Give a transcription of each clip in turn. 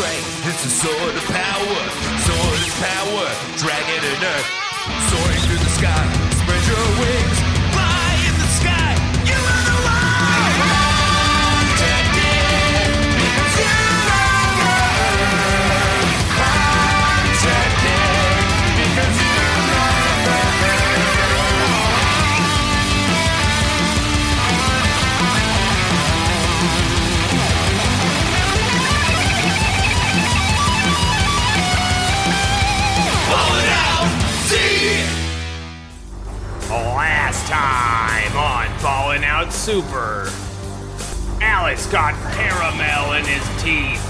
strength. It's a sword of power. Sword is power. Dragon and earth. Soaring through the sky. Spread your wings. Time on Balling Out Super, Alex got caramel in his teeth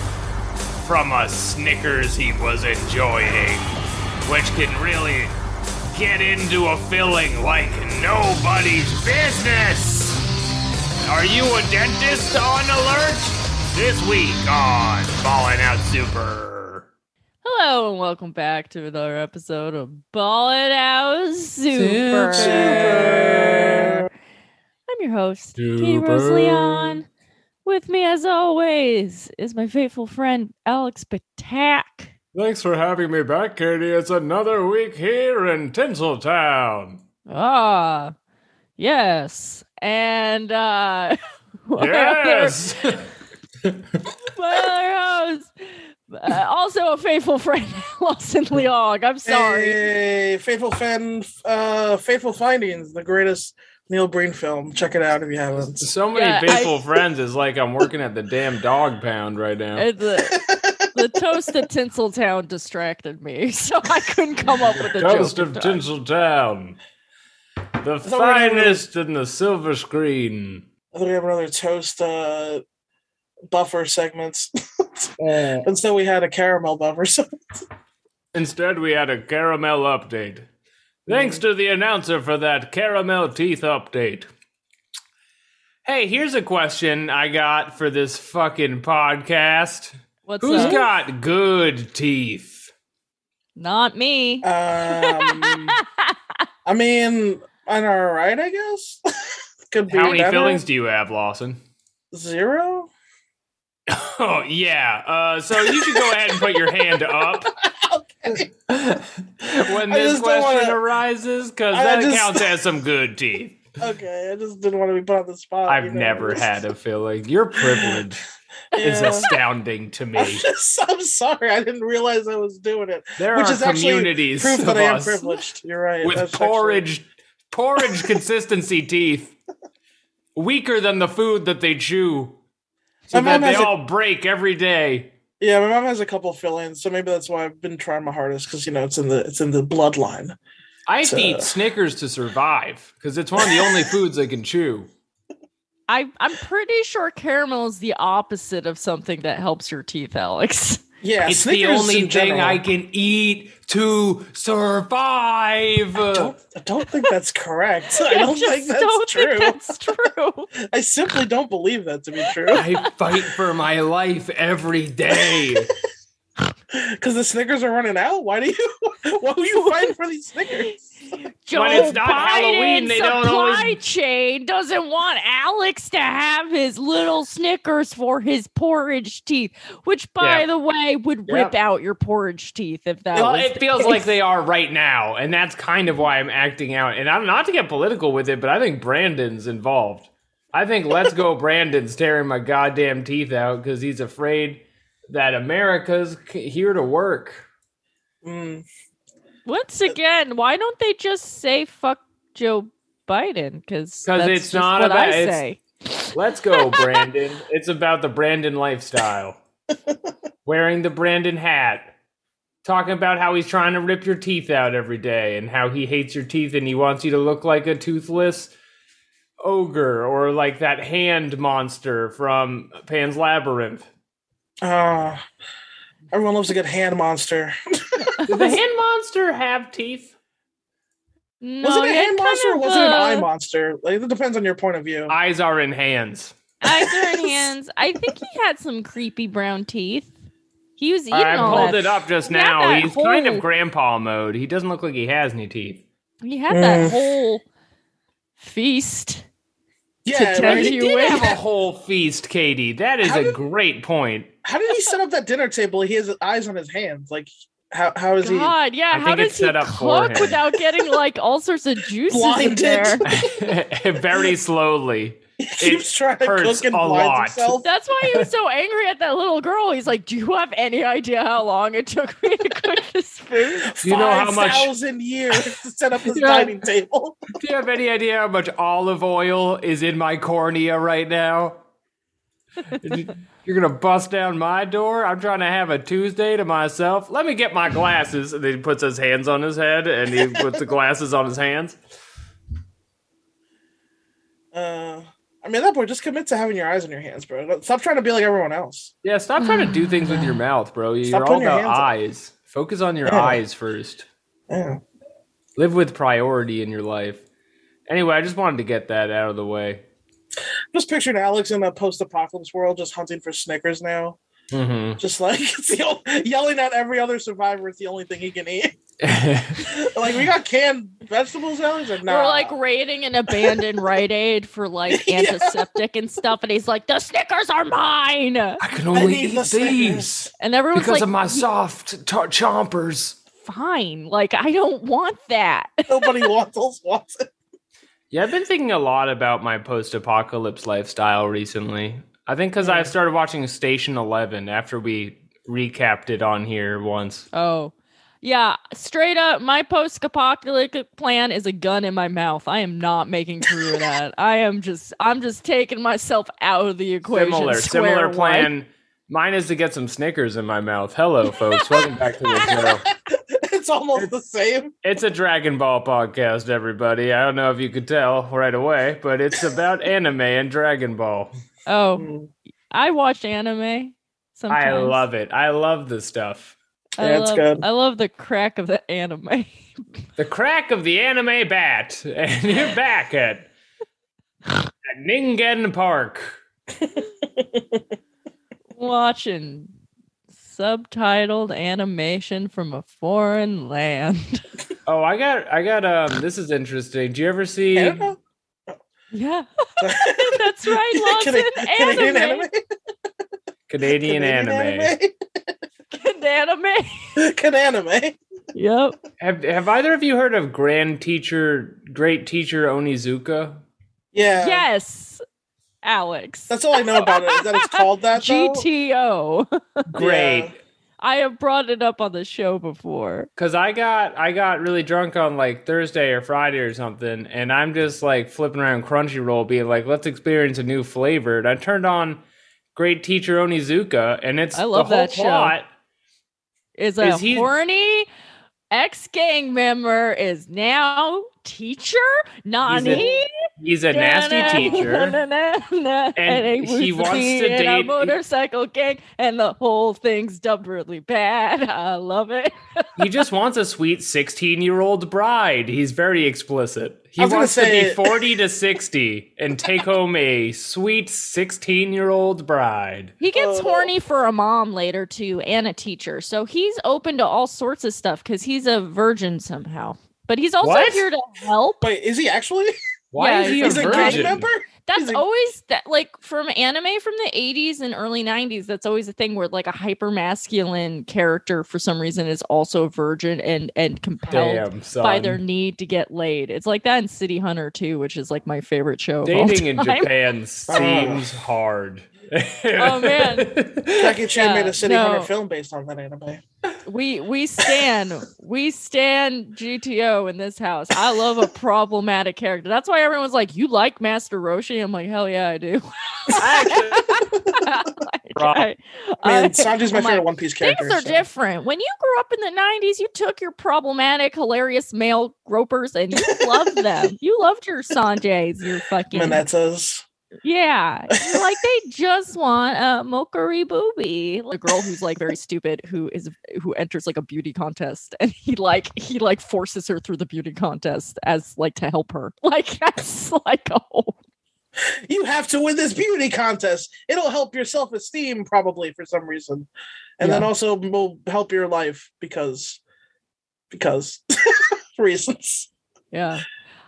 from a Snickers he was enjoying, which can really get into a filling like nobody's business. Are you a dentist on alert? This week on Balling Out Super. Hello and welcome back to another episode of Ballin' Out Super. Super. I'm your host, Katie Rose Leon. With me, as always, is my faithful friend Alex Patak. Thanks for having me back, Katie. It's another week here in Tinseltown. Ah, yes, and uh, Yes. my other host, uh, also a faithful friend, Lawson Leong. I'm sorry. Hey, Faithful Fan, uh, Fateful Findings, the greatest Neil Breen film. Check it out if you haven't. so many Yeah, faithful I- friends is like I'm working at the damn dog pound right now. And the, the toast of Tinseltown distracted me, so I couldn't come up with a Toast joke. of in time. Tinseltown. The thought we were having a- finest in the silver screen. I think we have another toast uh, buffer segments. Instead, we had a caramel buffer. So Instead, we had a caramel update. Thanks to the announcer for that caramel teeth update. Hey, here's a question I got for this fucking podcast. What's Who's that? got good teeth? Not me. um, I mean, I'm all right, I guess. Could be How many better. fillings do you have, Lawson? Zero. Oh, yeah. Uh, so you should go ahead and put your hand up Okay. when this question wanna- arises, because that just- counts as some good teeth. Okay, I just didn't want to be put on the spot. I've you know, never just- had a feeling. Your privilege is astounding to me. I'm, just, I'm sorry, I didn't realize I was doing it. There Which are is actually communities Proof that I am privileged. You're right. with That's actually- porridge, porridge consistency teeth, weaker than the food that they chew, so My that mom they has a- all break every day. Yeah, my mom has a couple fillings, so maybe that's why I've been trying my hardest because you know it's in the it's in the bloodline. I have So- eat Snickers to survive because it's one of the only foods I can chew. I, I'm pretty sure caramel is the opposite of something that helps your teeth, Alex. Yeah, It's Snickers the only thing. I can eat to survive. I don't, I don't think that's correct. I don't just think that's don't true. think that's true. I simply don't believe that to be true. I fight for my life every day. Because the Snickers are running out. Why do you? Why are you fighting for these Snickers? Joe it's not Biden Halloween, they don't supply always- chain doesn't want Alex to have his little Snickers for his porridge teeth, which, by Yeah. the way, would Yeah. rip out your porridge teeth if that well, was. it feels case. like they are right now, and that's kind of why I'm acting out. And I'm not to get political with it, but I think Brandon's involved. I think Let's Go Brandon's tearing my goddamn teeth out because he's afraid that America's here to work. Mm, Once again, why don't they just say fuck Joe Biden? Because it's not what about- I say. Let's go, Brandon. it's about the Brandon lifestyle. Wearing the Brandon hat. Talking about how he's trying to rip your teeth out every day and how he hates your teeth and he wants you to look like a toothless ogre or like that hand monster from Pan's Labyrinth. uh, everyone loves a good hand monster. Did the hand monster have teeth? No, was it a hand kind monster or of was it an eye monster? Like it depends on your point of view. Eyes are in hands. Eyes are in hands. I think he had some creepy brown teeth. He was eating I all pulled that. it up just He now. that He's kind of grandpa mode. He doesn't look like he has any teeth. He had that Mm. whole feast. yeah, tell right? He did wait. have a whole feast, Katie. That is How a great point. How did he set up that dinner table? He has eyes on his hands. Like, how how is he? God, yeah. I How think does it's he set up for cook him. without getting like all sorts of juices in Blinded. there? Very slowly. He keeps trying to hurts cook and a lot. himself. That's why he was so angry at that little girl. He's like, "Do you have any idea how long it took me to cook this food?" You know how much- thousand years to set up this Yeah. dining table. Do you have any idea how much olive oil is in my cornea right now? You're gonna bust down my door? I'm trying to have a Tuesday to myself. Let me get my glasses. And he puts his hands on his head and he puts the glasses on his hands. Uh, I mean, at that point, just commit to having your eyes on your hands, bro. Stop trying to be like everyone else. Yeah, stop trying to do things with your mouth, bro. You're Stop all your about up. eyes. Focus on your Yeah. eyes first. Yeah. Live with priority in your life. Anyway, I just wanted to get that out of the way. Just picturing Alex in a post-apocalypse world, just hunting for Snickers now. Mm-hmm. Just like it's yelling at every other survivor. It's the only thing he can eat. like we got canned vegetables now. He's like, nah. We're like raiding an abandoned Rite Aid for like Yeah. antiseptic and stuff, and he's like, "The Snickers are mine," I can only need eat the Snickers. these and everyone's like, because like, of my soft t- chompers. "Fine, like I don't want that." nobody wants else wants it. Yeah, I've been thinking a lot about my post-apocalypse lifestyle recently. I think because I Yeah. started watching Station Eleven after we recapped it on here once. Oh, yeah, straight up, my post-apocalyptic plan is a gun in my mouth. I am not making through that. I am just, I'm just taking myself out of the equation. Similar, similar one. plan. Mine is to get some Snickers in my mouth. Hello, folks. Welcome back to the show. It's almost the same. It's a Dragon Ball podcast, everybody. I don't know if you could tell right away, but it's about anime and Dragon Ball. Oh, Mm. I watch anime. Sometimes I love it. I love the stuff. I Yeah, it's love, good. I love the crack of the anime. The crack of the anime bat, and you're back at, at Ningen Park. Watching subtitled animation from a foreign land. Oh, I got, I got. Um, this is interesting. Do you ever see? Anime? yeah, that's right, Lawson. Cana- Canadian anime. anime. Canadian, anime. Good anime. Can anime. Yep. Have Have either of you heard of Grand Teacher, Great Teacher Onizuka? Yeah. Yes, Alex. That's all I know about it. Is that it's called that. though? GTO. Great. Yeah. I have brought it up on the show before. Cause I got I got really drunk on like Thursday or Friday or something, and I'm just like flipping around Crunchyroll, being like, "Let's experience a new flavor." And I turned on Great Teacher Onizuka, and it's I love the whole that show. plot. Is a Is he- horny ex gang member is now teacher Nani. He's a nasty teacher. and, And he wants to in a motorcycle gang, and the whole thing's dubbed really bad. I love it. he just wants a sweet 16 year old bride. He's very explicit. He I was gonna wants to say- be 40 to 60 and take home a sweet 16 year old bride. He gets Oh. horny for a mom later too, and a teacher. So he's open to all sorts of stuff because he's a virgin somehow. But he's also What? here to help. Wait, is he actually? Why Yeah, is he a He's a gang virgin? member? That's He's always that like from anime from the 80s and early 90s. That's always a thing where like a hyper masculine character for some reason is also a virgin and and compelled Damn, son. by their need to get laid. It's like that in City Hunter too, which is like my favorite show. of all Dating in. Japan seems hard. Oh, man. Jackie Chan Yeah, made a City no. Hunter film based on that anime. We we stand we stand GTO in this house. I love a problematic character. That's why everyone's like, "You like Master Roshi?" I'm like, "Hell yeah, I do." Like, I- Man, I- Sanji's my I'm like, favorite One Piece character. Things are so- different. When you grew up in the 90s, you took your problematic, hilarious male gropers and you loved them. You loved your Sanjays, your fucking. Manetas. Yeah. You're like, they just want a mokkori booby. A girl who's like very stupid, who is who enters like a beauty contest and he like he like forces her through the beauty contest as like to help her. Like that's like a whole You have to win this beauty contest. It'll help your self esteem, probably for some reason, and then also will help your life because because reasons. yeah.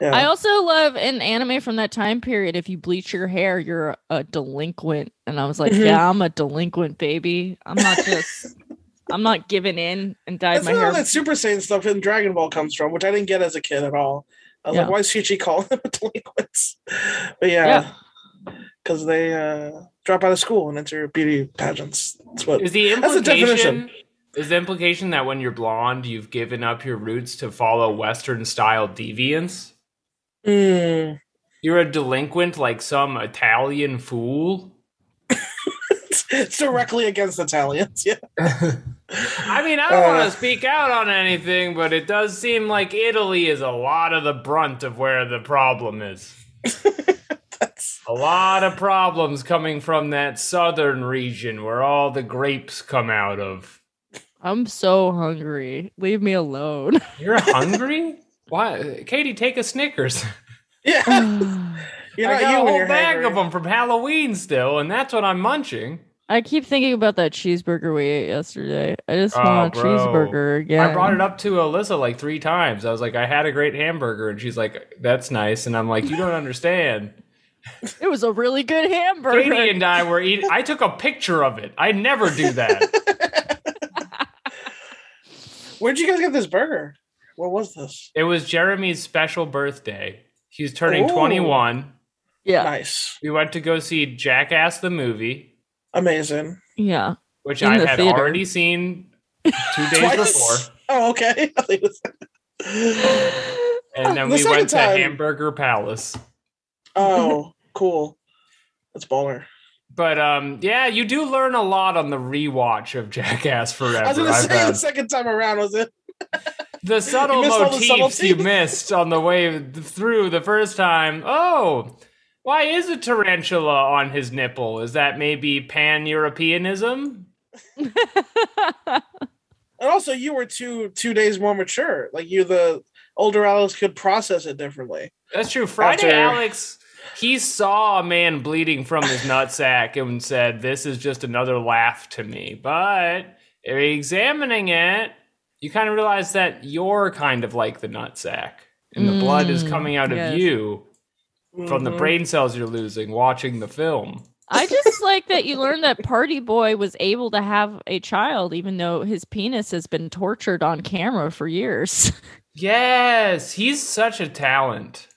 Yeah. I also love an anime from that time period. If you bleach your hair, you're a delinquent. And I was like, Mhm. yeah, I'm a delinquent, baby. I'm not just, I'm not giving in and dyed That's my where all hair. that Super Saiyan stuff in Dragon Ball comes from, which I didn't get as a kid at all. I was Yeah. like, why is Chi Chi calling them delinquents? But yeah, because they uh, drop out of school and enter beauty pageants. That's what. Is the That's the definition. implication is the implication that when you're blonde, you've given up your roots to follow Western style deviance? Mm. You're a delinquent like some Italian fool? it's directly against Italians. Yeah. I mean, I don't Uh. want to speak out on anything, but it does seem like Italy is a lot of the brunt of where the problem is. That's A lot of problems coming from that southern region where all the grapes come out of. I'm so hungry. Leave me alone. You're hungry? Why, Katie? Take a Snickers. yeah. I oh. You're I not got you a whole bag hangry. of them from Halloween still, and that's what I'm munching. I keep thinking about that cheeseburger we ate yesterday. I just Oh, want a bro. cheeseburger again. I brought it up to Alyssa like three times. I was like, I had a great hamburger, and she's like, "That's nice," and I'm like, "You don't understand." It was a really good hamburger. Katie and I were eating. I took a picture of it. I never do that. Where'd you guys get this burger? What was this? it was Jeremy's special birthday. He's turning Ooh. 21. yeah, Nice. We went to go see Jackass the movie, Amazing. yeah. which In I the had theater. already seen two days Twice? before. Oh, okay. I think it was- And then The we second went to Hamburger Palace. oh, cool. That's baller. But um, yeah, you do learn a lot on the rewatch of Jackass Forever. I was gonna say the second time around was it? The subtle all the motifs you missed on the way through the first time. Oh, why is a tarantula on his nipple? Is that maybe pan Europeanism? And also, you were two two days more mature. Like you, the older Alex could process it differently. That's true. Friday After- Alex, he saw a man bleeding from his nutsack and said, This is just another laugh to me. But examining it, you kind of realize that you're kind of like the nutsack. And the blood is Mm, coming out yes. of you from the Mhm. brain cells you're losing watching the film. I just like that you learned that Party Boy was able to have a child, even though his penis has been tortured on camera for years. Yes, he's such a talent.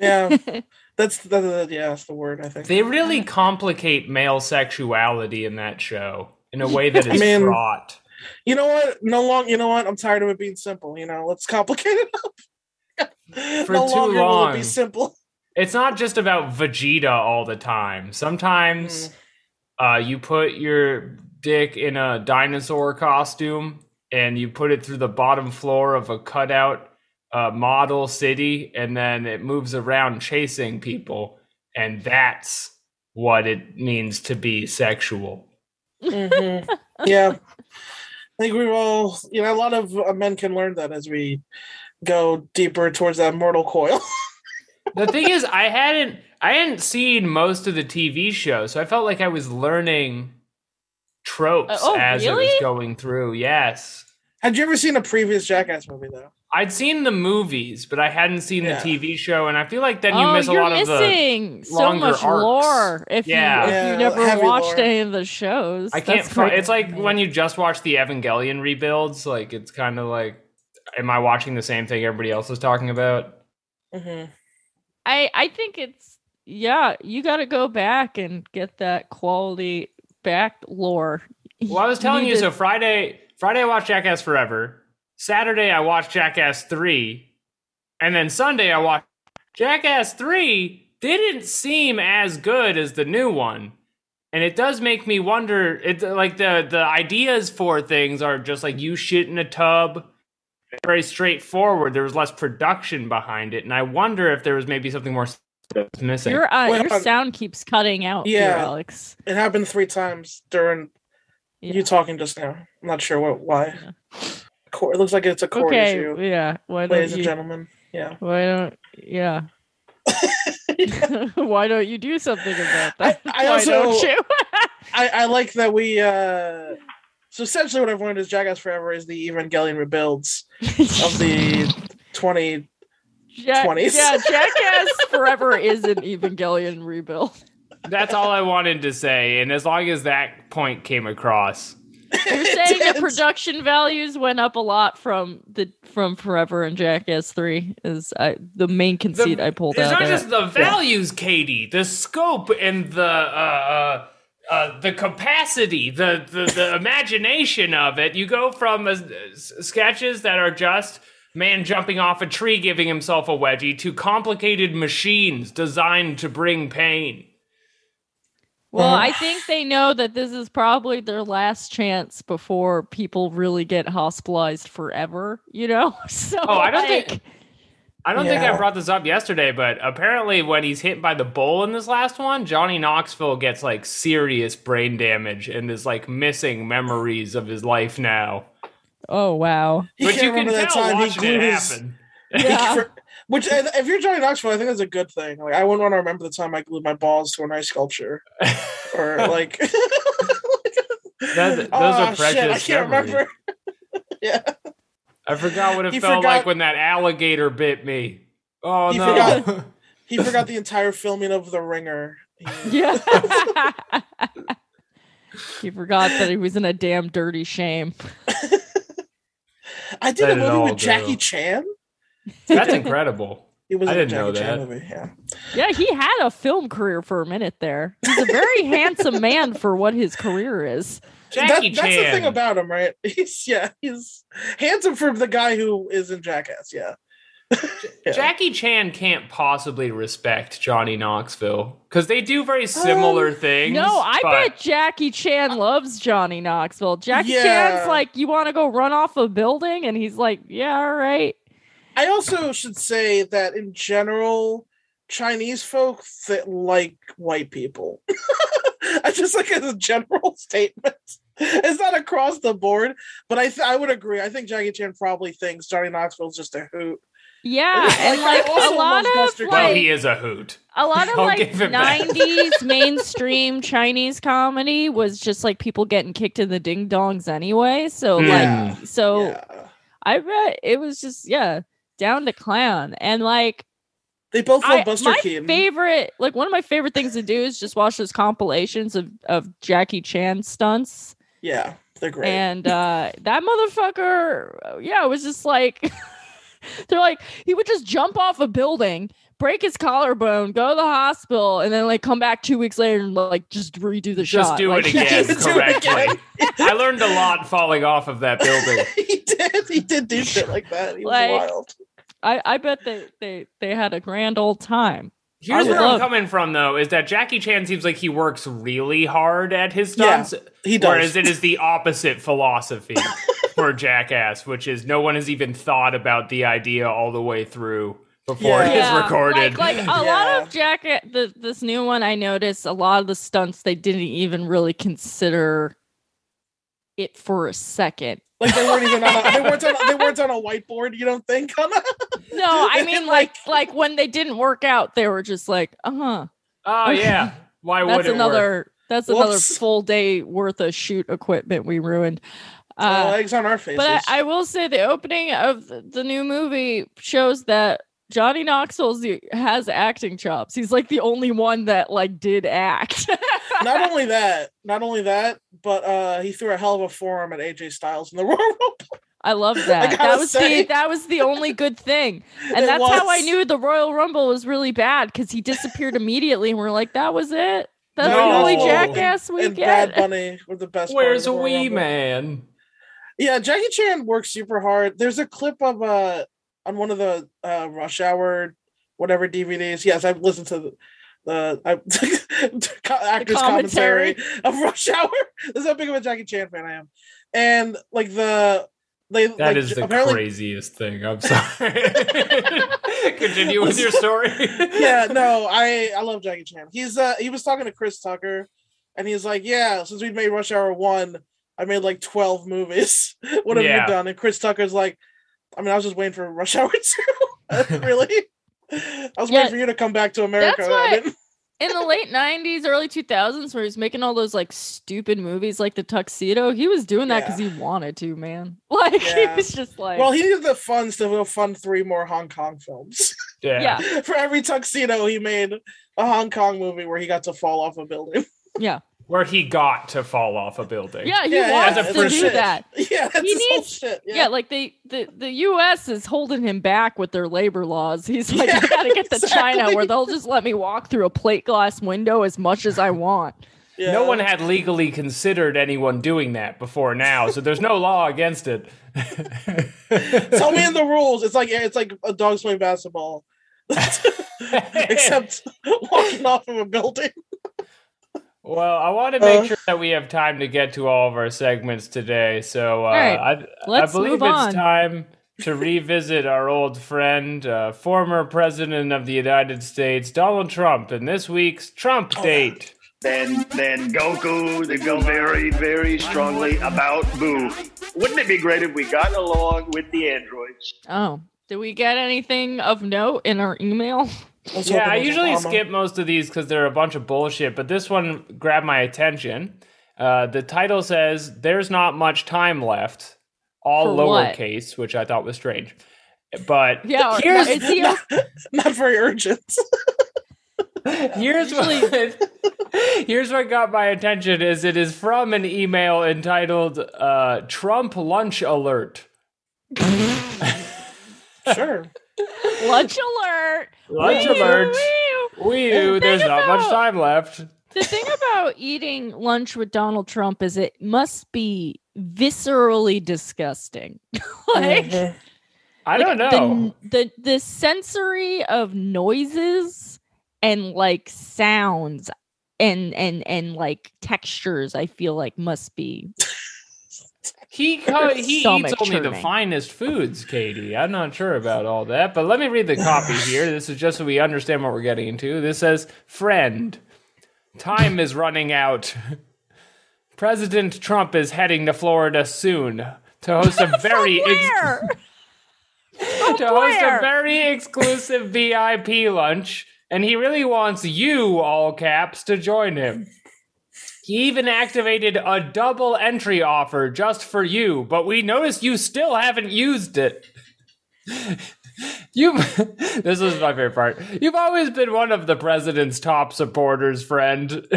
Yeah, that's that, that- yeah, that's the word. I think. They really complicate male sexuality in that show in a way that is I mean, fraught. You know what? No long. You know what? I'm tired of it being simple. You know, let's complicate it up. For no too longer will it long. be simple. It's not just about Vegeta all the time. Sometimes uh, you put your dick in a dinosaur costume and you put it through the bottom floor of a cutout uh, model city, and then it moves around chasing people, and that's what it means to be sexual. Mhm. Yeah, I think we've all. You know, a lot of uh, men can learn that as we go deeper towards that mortal coil. the thing is, I hadn't I hadn't seen most of the TV show, so I felt like I was learning tropes Uh, oh, as it was going through. Yes. Had you ever seen a previous Jackass movie though? I'd seen the movies, but I hadn't seen Yeah. the TV show, and I feel like then you oh, miss a you're lot of the. missing so longer much arcs. lore if Yeah. you if Yeah, you never watched lore. any of the shows. I can't. That's it's like when you just watch the Evangelion rebuilds. Like it's kind of like, am I watching the same thing everybody else is talking about? hmm I I think it's yeah. You got to go back and get that quality back lore. Well, I was telling need you. to- So Friday, Friday I watched Jackass Forever. Saturday I watched Jackass Three, and then Sunday I watched Jackass Three. Didn't seem as good as the new one, and it does make me wonder. It like the the ideas for things are just like you shit in a tub. Very straightforward. There was less production behind it, and I wonder if there was maybe something more that was missing. Your uh, Well, your um, sound keeps cutting out. Yeah, yeah. Alex. It happened three times during Yeah. you talking just now. I'm not sure what why. Yeah. Core, it looks like it's a core Okay, issue, yeah. Why don't ladies and gentlemen. Yeah. Why don't yeah? Why don't you do something about that? I Why also- don't you? I, I like that we uh so essentially what I've learned is Jackass Forever is the Evangelion rebuilds of the 20 Ja- 20s. Yeah, Jackass Forever is an Evangelion rebuild. That's all I wanted to say, and as long as that point came across, You're saying the production values went up a lot from the from Forever and Jackass Three is I, the main conceit I pulled it's out. It's not there. just the values, Katie, the scope and the uh, uh, uh, the capacity, the, the the imagination of it. You go from uh, s- sketches that are just man jumping off a tree giving himself a wedgie to complicated machines designed to bring pain. Well. I think they know that this is probably their last chance before people really get hospitalized forever, you know? So Oh, I don't like, think- I don't think I brought this up yesterday, but apparently when he's hit by the bull in this last one, Johnny Knoxville gets like serious brain damage and is like missing memories of his life now. Oh wow. He but can't you can remember that tell time he watching glued it his. happen. Yeah. For- which, if you're Johnny Knoxville, I think that's a good thing. Like, I wouldn't want to remember the time I glued my balls to an ice sculpture, or like. That- those are Oh, precious Shit, I can't memories. remember. yeah, I forgot what it He felt forgot- like when that alligator bit me. Oh He no. forgot- he forgot the entire filming of The Ringer. He- Yeah. he forgot that he was in a damn dirty shame. I did Let a movie all with Jackie go. Chan. That's incredible. He was I in a didn't know Jackie Chan that. movie. Yeah. Yeah, he had a film career for a minute there. He's a very handsome man for what his career is. Jackie That- that's the thing about him, right? He's yeah, he's handsome for the guy who is in Jackass. Yeah. Yeah. Jackie Chan can't possibly respect Johnny Knoxville because they do very similar things. Um, No, I but- bet Jackie Chan loves Johnny Knoxville. Jackie Yeah. Chan's like, you want to go run off a building? And he's like, yeah, all right. I also should say that in general, Chinese folk that like white people. I just like as a general statement. It's not across the board, but I th- I would agree. I think Jackie Chan probably thinks Johnny Knoxville's just a hoot. Yeah, and Like, I like a lot of Buster well, like oh, he is a hoot. a lot of I'll like give him that. 90s mainstream Chinese comedy was just like people getting kicked in the ding dongs anyway. So Yeah. like so yeah. I bet it was just yeah, down to clown. And like They both love I, Buster my Keaton. favorite like one of my favorite things to do is just watch those compilations of of Jackie Chan stunts. yeah, they're great. And uh that motherfucker, yeah, it was just like they're like he would just jump off a building, break his collarbone, go to the hospital, and then like come back two weeks later and like just redo the Just shot. do Like, it again Just do it again. I learned a lot falling off of that building. he did. He did do shit like that. He was wild. I, I bet they, they they had a grand old time. Here's would where love- I'm coming from, though, is that Jackie Chan seems like he works really hard at his Yeah, stunts, He does. whereas it is the opposite philosophy for Jackass, which is no one has even thought about the idea all the way through before Yeah. it is recorded. Like, like a Yeah. lot of jacket the this new one I noticed a lot of the stunts they didn't even really consider it for a second. Like they weren't even on a, they weren't on a, they weren't on a whiteboard. You don't think? On a, No, I mean like Like- like when they didn't work out, they were just like, uh-huh. oh yeah, why would That's it another work? that's another full day worth of shoot equipment we ruined. uh, Uh, eggs on our faces. but I, I will say the opening of the, the new movie shows that Johnny Knoxville has acting chops. He's like the only one that like did act. not only that, not only that, but uh he threw a hell of a forearm at AJ Styles in the Royal Rumble. I love that. gotta that was say- the that was the only good thing, and It that's how I knew the Royal Rumble was really bad because he disappeared immediately, and we're like, that was it. That's the only jackass we and get. Bad Bunny were the best. Where's the a wee Rumble. man? Yeah, Jackie Chan works super hard. There's a clip of uh on one of the uh Rush Hour whatever DVDs. Yes, I've listened to the, the I, actors commentary. commentary. of Rush Hour. This is how big of a Jackie Chan fan I am. And like the they That like, is the apparently craziest thing. I'm sorry. Continue with your story. yeah, no, I I love Jackie Chan. He's uh he was talking to Chris Tucker, and he's like, yeah, since we made Rush Hour one, I made like twelve movies. what have Yeah. you done? And Chris Tucker's like, I mean, I was just waiting for Rush Hour two. really? I was Yeah, waiting for you to come back to America. that's why- In the late '90s, early 2000s, where he's making all those like stupid movies like The Tuxedo, he was doing that Yeah. because he wanted to, man. Like Yeah. he was just like, Well, he needed the funds to go fund three more Hong Kong films. Yeah. Yeah. For every tuxedo, he made a Hong Kong movie where he got to fall off a building. Yeah. Where he got to fall off a building. Yeah, he Yeah, yeah, wants as a to do shit. that. yeah, that's He needs- shit. Yeah. Yeah, like they the, the US is holding him back with their labor laws. He's like, Yeah, I gotta get to China where they'll just let me walk through a plate glass window as much as I want. yeah. No one had legally considered anyone doing that before now, so there's no law against it. Tell me in the rules. It's like it's like a dog playing basketball, except walking off of a building. Well, I want to make Uh. sure that we have time to get to all of our segments today. So uh, right, I, I believe it's time to revisit our old friend, uh, former president of the United States, Donald Trump, in this week's Trump date. Then, then Goku, they feel very, very strongly about Boo. Wouldn't it be great if we got along with the androids? Oh. Did we get anything of note in our email? Let's Yeah, I usually Obama. skip most of these because they're a bunch of bullshit, but this one grabbed my attention. Uh, the title says, There's not much time left, all For what? lowercase, which I thought was strange. But Yeah, or- here's, is he Not very urgent. here's what here's what got my attention is it is from an email entitled uh, Trump lunch alert. sure. lunch alert? Lunch Wee, alert. wee. We knew there's not much time left. The thing about eating lunch with Donald Trump is it must be viscerally disgusting. like Mhm. I like, don't know. The, the the sensory of noises and like sounds and and and like textures I feel like must be He co- he eats only the finest foods, Katie. I'm not sure about all that, but let me read the copy here. This is just so we understand what we're getting into. This says, "Friend, time is running out. President Trump is heading to Florida soon to host a very ex- to host a very exclusive VIP lunch, and he really wants you, all caps, to join him. He even activated a double entry offer just for you, but we noticed you still haven't used it. You This is my favorite part. You've always been one of the president's top supporters, friend.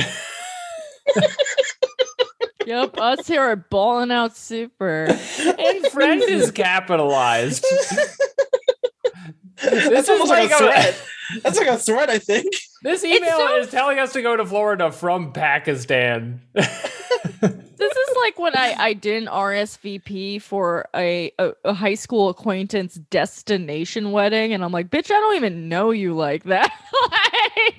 Yep, us here are balling out super. and friend is capitalized. That's this is almost like, like a a- threat. That's like a threat, I think. This email so- is telling us to go to Florida from Pakistan. This is like when I, I didn't RSVP for a, a, a high school acquaintance destination wedding, and I'm like, bitch, I don't even know you like that.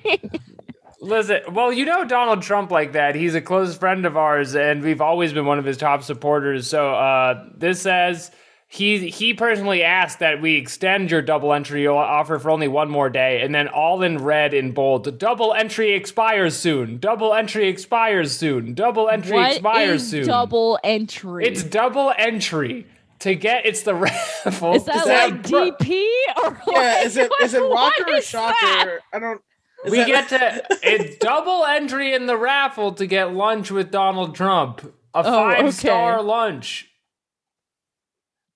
Like- Listen, well, you know Donald Trump like that. He's a close friend of ours, and we've always been one of his top supporters. So uh, this says he he personally asked that we extend your double entry offer for only one more day, and then all in red in bold: double entry expires soon. Double entry expires soon. Double entry what expires is soon. double entry? It's double entry to get. It's the raffle. is that like have DP or Yeah, like, is it is it what rocker or is that? shocker? I don't. is we that- get to it's double entry in the raffle to get lunch with Donald Trump. A Oh, five star okay. lunch.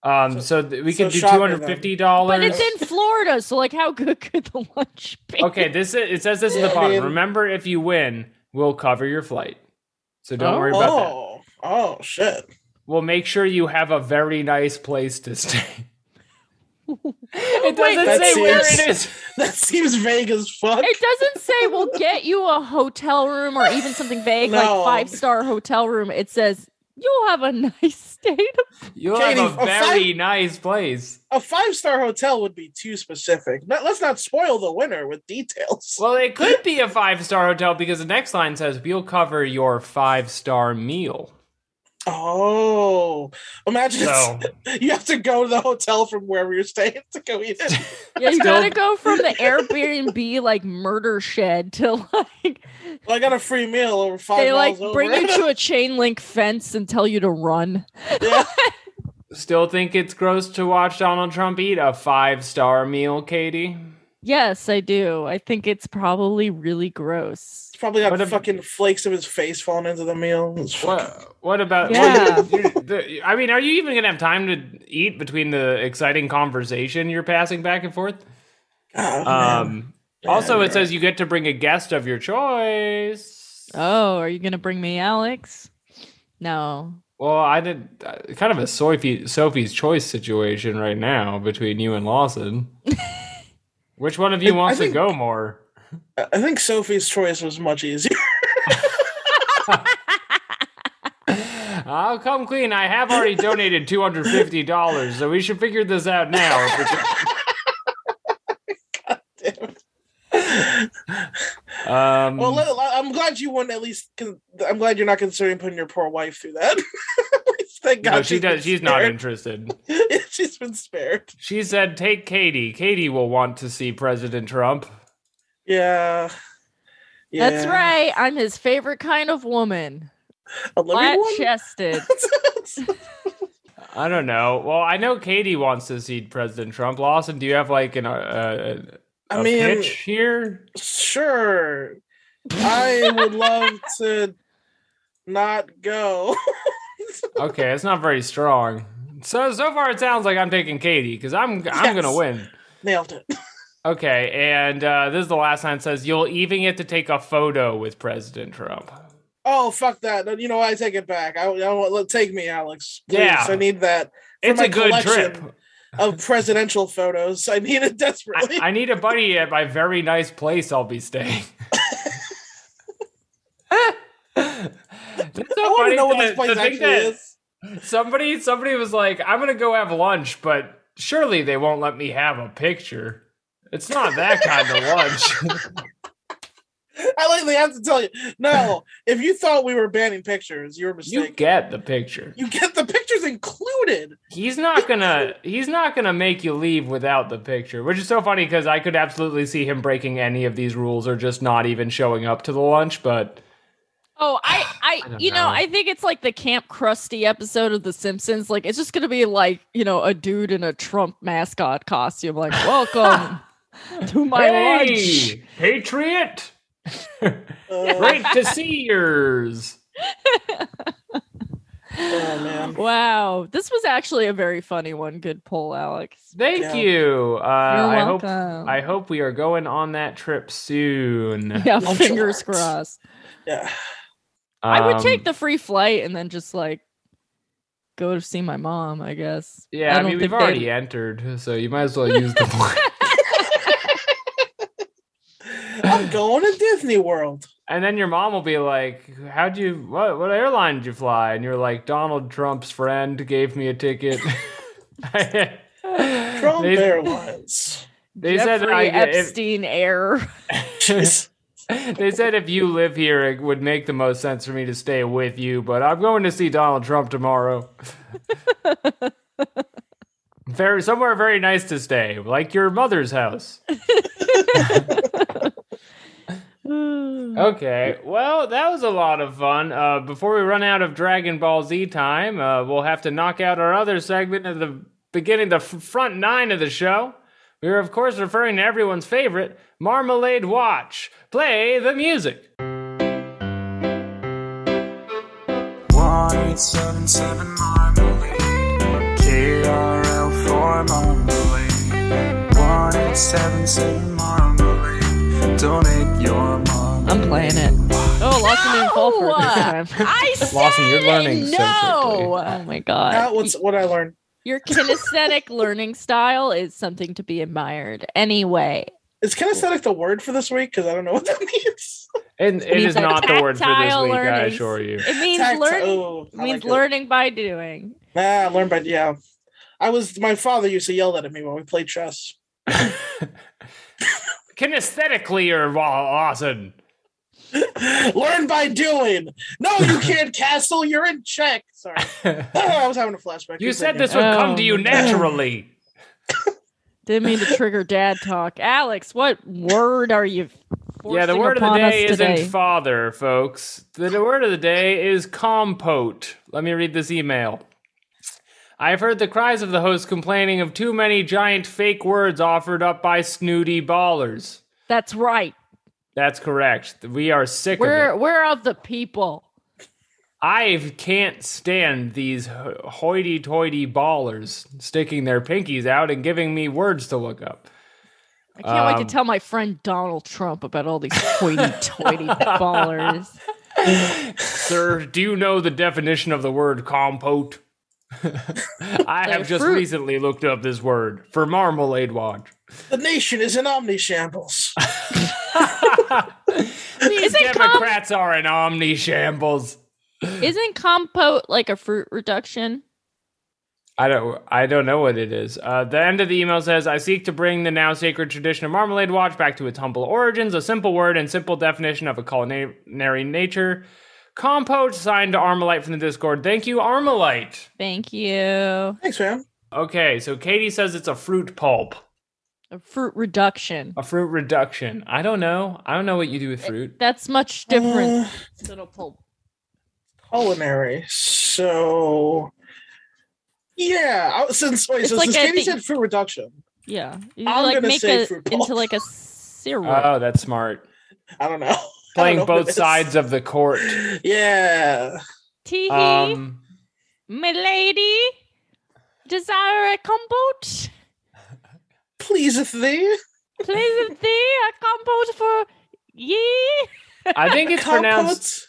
Um, so, th- we so could do two shocker hundred fifty dollars. But it's in Florida, so like, how good could the lunch be? okay, this is, it says this in the I bottom. mean- Remember, if you win, we'll cover your flight. So don't worry about that. Oh, oh shit! We'll make sure you have a very nice place to stay. it doesn't that say where seems- it is. That seems vague as fuck. It doesn't say we'll get you a hotel room or even something vague No. like five star hotel room. It says you'll have a nice stay. You'll Katie, have a a very nice place. A five star hotel would be too specific. Not, let's not spoil the winner with details. Well, it could be a five star hotel because the next line says we'll cover your five star meal. Oh, imagine So you have to go to the hotel from wherever you're staying to go eat it. Yeah, you gotta go from the Airbnb like murder shed to like Well, I got a free meal over five they like miles bring over. you to a chain link fence and tell you to run. yeah. still think it's gross to watch Donald Trump eat a five star meal, Katie? Yes, I do. I think it's probably really gross. He's probably got What if- fucking flakes of his face falling into the meal. It's What what about Yeah. the- I mean, are you even gonna have time to eat between the exciting conversation you're passing back and forth? Oh, man. Um, also, you're it says you get to bring a guest of your choice. Oh, are you gonna bring me Alex? No. Well, I did uh, kind of a Sophie, Sophie's choice situation right now between you and Lawson. Which one of you I- I wants to go more? I think Sophie's choice was much easier. I'll come clean. I have already donated two hundred fifty dollars, so we should figure this out now. if Damn it. we- um, Well, I'm glad you wouldn't at least. I'm glad you're not considering putting your poor wife through that. At least Thank God no, she does. She's not interested. she's been spared. She said, "Take Katie. Katie will want to see President Trump." Yeah. yeah. That's right. I'm his favorite kind of woman. A living Flat chested. I don't know. Well, I know Katie wants to see President Trump. Lawson, do you have like an, uh, uh, a I mean, pitch here? sure. I would love to not go. Okay, it's not very strong. So so far, it sounds like I'm taking Katie because I'm I'm gonna win. Nailed it. Okay, and uh, this is the last line. It says you'll even get to take a photo with President Trump. Oh fuck that! You know? I take it back. I, I want take me, Alex. Please. Yeah. I need that It's a good trip. of presidential photos. I need it desperately. I, I need a buddy at my very nice place I'll be staying. so I want funny to know what this place to actually that is. Somebody, somebody was like, "I'm gonna go have lunch, but surely they won't let me have a picture." It's not that kind of lunch. I like they have to tell you. No, if you thought we were banning pictures, you were mistaken you get the picture. You get the pictures included. He's not gonna. He's not gonna make you leave without the picture, which is so funny because I could absolutely see him breaking any of these rules or just not even showing up to the lunch. But Oh, I, I, don't you know, know. I think it's like the Camp Krusty episode of The Simpsons. Like, it's just gonna be like, you know, a dude in a Trump mascot costume. Like, welcome to my lunch. Patriot, great to see yours. Oh man. Wow, this was actually a very funny one. Good pull, Alex. Thank Yeah. you. Uh, I hope. I hope we are going on that trip soon. yeah, fingers crossed. Yeah. I would take Um, the free flight and then just like go to see my mom. I guess. Yeah, I, don't mean we've think they- already entered, so you might as well use the point. I'm going to Disney World. And then your mom will be like, "How'd you? What? What airline did you fly?" And you're like, "Donald Trump's friend gave me a ticket." Trump they, Airlines. they said Jeffrey I, if, Epstein Air. They said if you live here, it would make the most sense for me to stay with you. But I'm going to see Donald Trump tomorrow. very somewhere very nice to stay, like your mother's house. Okay, well, that was a lot of fun. Uh, before we run out of Dragon Ball Z time, uh, we'll have to knock out our other segment at the beginning, the f- front nine of the show. We are, of course, referring to everyone's favorite, Marmalade Watch. Play the music. 1877 Marmalade. KRL for Marmalade. 1877 Marmalade. Donate your marmalade. I'm playing it. Oh, Lawson didn't fall for it this uh, time. I said Lawson, you're learning so no. Oh my god. Now, what's what I learned? Your kinesthetic learning style is something to be admired. Anyway, Is kinesthetic the word for this week? Because I don't know what that means. And it means is not the word for this tactile week, I assure you. it means Tactile- learning. oh, it means like it. learning by doing. Nah, learn by yeah. I was my father used to yell that at me when we played chess. Kinesthetically, or Lawson. Learn by doing. No, you can't castle. You're in check. Sorry, I was having a flashback. You Keep said thinking. this would come to Oh, you naturally. Didn't mean to trigger dad talk. Alex, what word are you? Yeah, the word of the day isn't father, folks. The, the word of the day is compote. Let me read this email. I've heard the cries of the host complaining of too many giant fake words offered up by snooty ballers. That's right. That's correct. We are sick We're of it. we're of the people. I can't stand these hoity-toity ballers sticking their pinkies out and giving me words to look up. I can't wait Um, to tell my friend Donald Trump about all these hoity-toity ballers. Sir, do you know the definition of the word compote? I have just fruit. recently looked up this word for Marmalade Watch. The nation is in omni shambles. These Isn't com- Democrats are in omni shambles. Isn't compote like a fruit reduction? I don't I don't know what it is. Uh, the end of the email says, I seek to bring the now sacred tradition of Marmalade Watch back to its humble origins, a simple word and simple definition of a culinary nature. Compote signed to Armalite from the Discord. Thank you, Armalite. Thank you. Thanks, man. Okay, so Katie says it's a fruit pulp, A fruit reduction. a fruit reduction. I don't know. I don't know what you do with fruit. That's much different Uh, than a pulp. Culinary. So, yeah. I- Since wait, It's so like since Katie said fruit reduction, Yeah. You I'm like gonna make say it fruit into like a syrup. Oh, that's smart. I don't know. I don't Playing know both sides of the court. Yeah. Tee hee, Um, milady. Desire a compote? Pleaseth thee. Please thee a compote for ye? I think it's pronounced